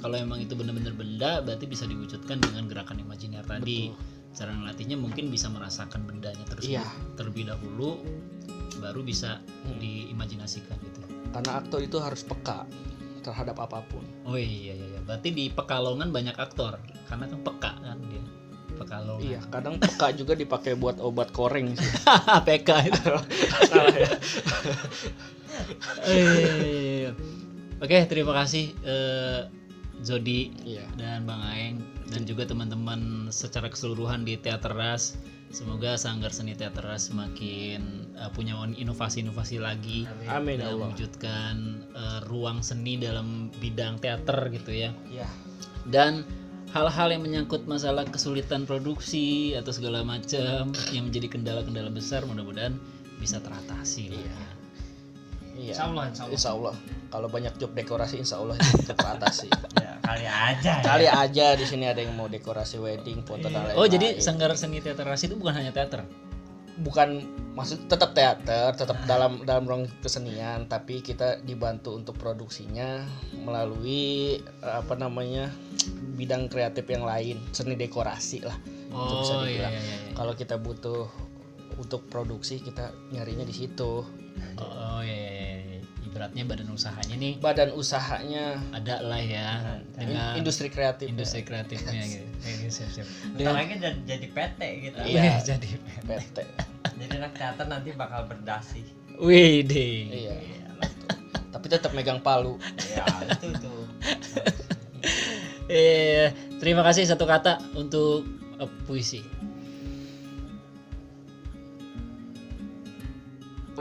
kalau emang itu benar-benar benda berarti bisa diwujudkan dengan gerakan imajiner tadi. Cara ngelatihnya mungkin bisa merasakan bendanya tersebut Iya. terlebih dahulu baru bisa Hmm. diimajinasikan gitu. Karena aktor itu harus peka terhadap apa pun. Oh iya iya iya. Berarti di Pekalongan banyak aktor. Karena kan peka kan dia. Pekalongan. Iya kadang peka juga dipakai buat obat koreng sih. PK itu. Salah ya. Eh, oke terima kasih eh, Zodi iya. dan Bang Aeng dan juga teman-teman secara keseluruhan di Teater Ras. Semoga Sanggar Seni Teater semakin uh, punya inovasi-inovasi lagi amin ya dalam Allah mewujudkan uh, ruang seni dalam bidang teater gitu ya. iya Dan hal-hal yang menyangkut masalah kesulitan produksi atau segala macam yang menjadi kendala-kendala besar mudah-mudahan bisa teratasi. lah ya. Iya Insya Allah, insya Allah. Insya Allah kalau banyak job dekorasi Insya Allah itu teratasi Ya, kali aja. kali ya. aja di sini ada yang mau dekorasi wedding foto dan lain-lain Oh jadi Sanggar Seni Teater Ras itu bukan hanya teater. bukan maksud tetap teater tetap dalam dalam ruang kesenian tapi kita dibantu untuk produksinya melalui eh, apa namanya bidang kreatif yang lain seni dekorasi lah itu bisa Oh iya dibilang. iya iya. iya. kalau kita butuh untuk produksi kita nyarinya di situ Oh iya, iya, iya. Ibaratnya badan usahanya nih badan usahanya ada lah ya in- dengan industri kreatif industri kreatifnya gitu. Iya, siap siap. Bentar lagi jadi, jadi PT gitu. Iya. Iya, jadi. PT Jadi anak teater nanti bakal berdasi. Wih deh. iya tapi tetap megang palu Ya, itu tuh. Eh, terima kasih satu kata untuk eh, puisi.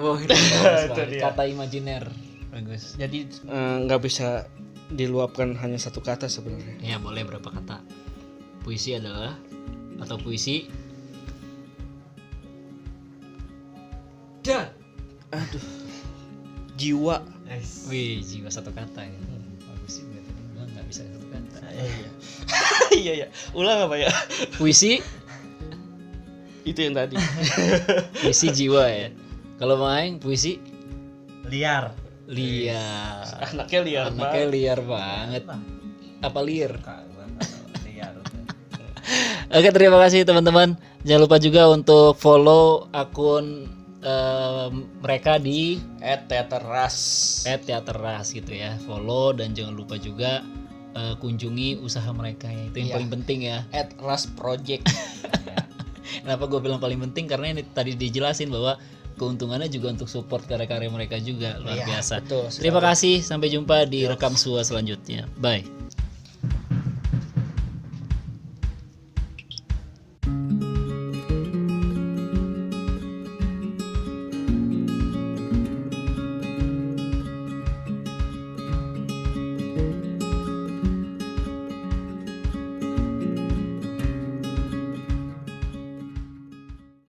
Oh, itu kata imajiner. Bagus. jadi eh, nggak bisa diluapkan hanya satu kata sebenarnya Ya, boleh berapa kata? Puisi adalah atau puisi Dan. aduh jiwa Nice. Wih, jiwa satu kata ya. Bagus sih tadi bilang nggak bisa satu kata. Iya. iya iya ulang apa ya Puisi, itu yang tadi puisi jiwa ya. Kalau main puisi Liar. liar. anaknya liar Anaknya liar banget. Apa liar? Oke, terima kasih teman-teman. Jangan lupa juga untuk follow akun eh, mereka di at teater ras @teaterras gitu ya. Follow dan jangan lupa juga eh, kunjungi usaha mereka ya. Itu yang Iya. paling penting ya. at ras project Kenapa gue bilang paling penting karena ini tadi dijelasin bahwa keuntungannya juga untuk support karya-karya mereka juga luar Iya, biasa. betul Terima kasih, sampai jumpa di rekam sua selanjutnya. Bye.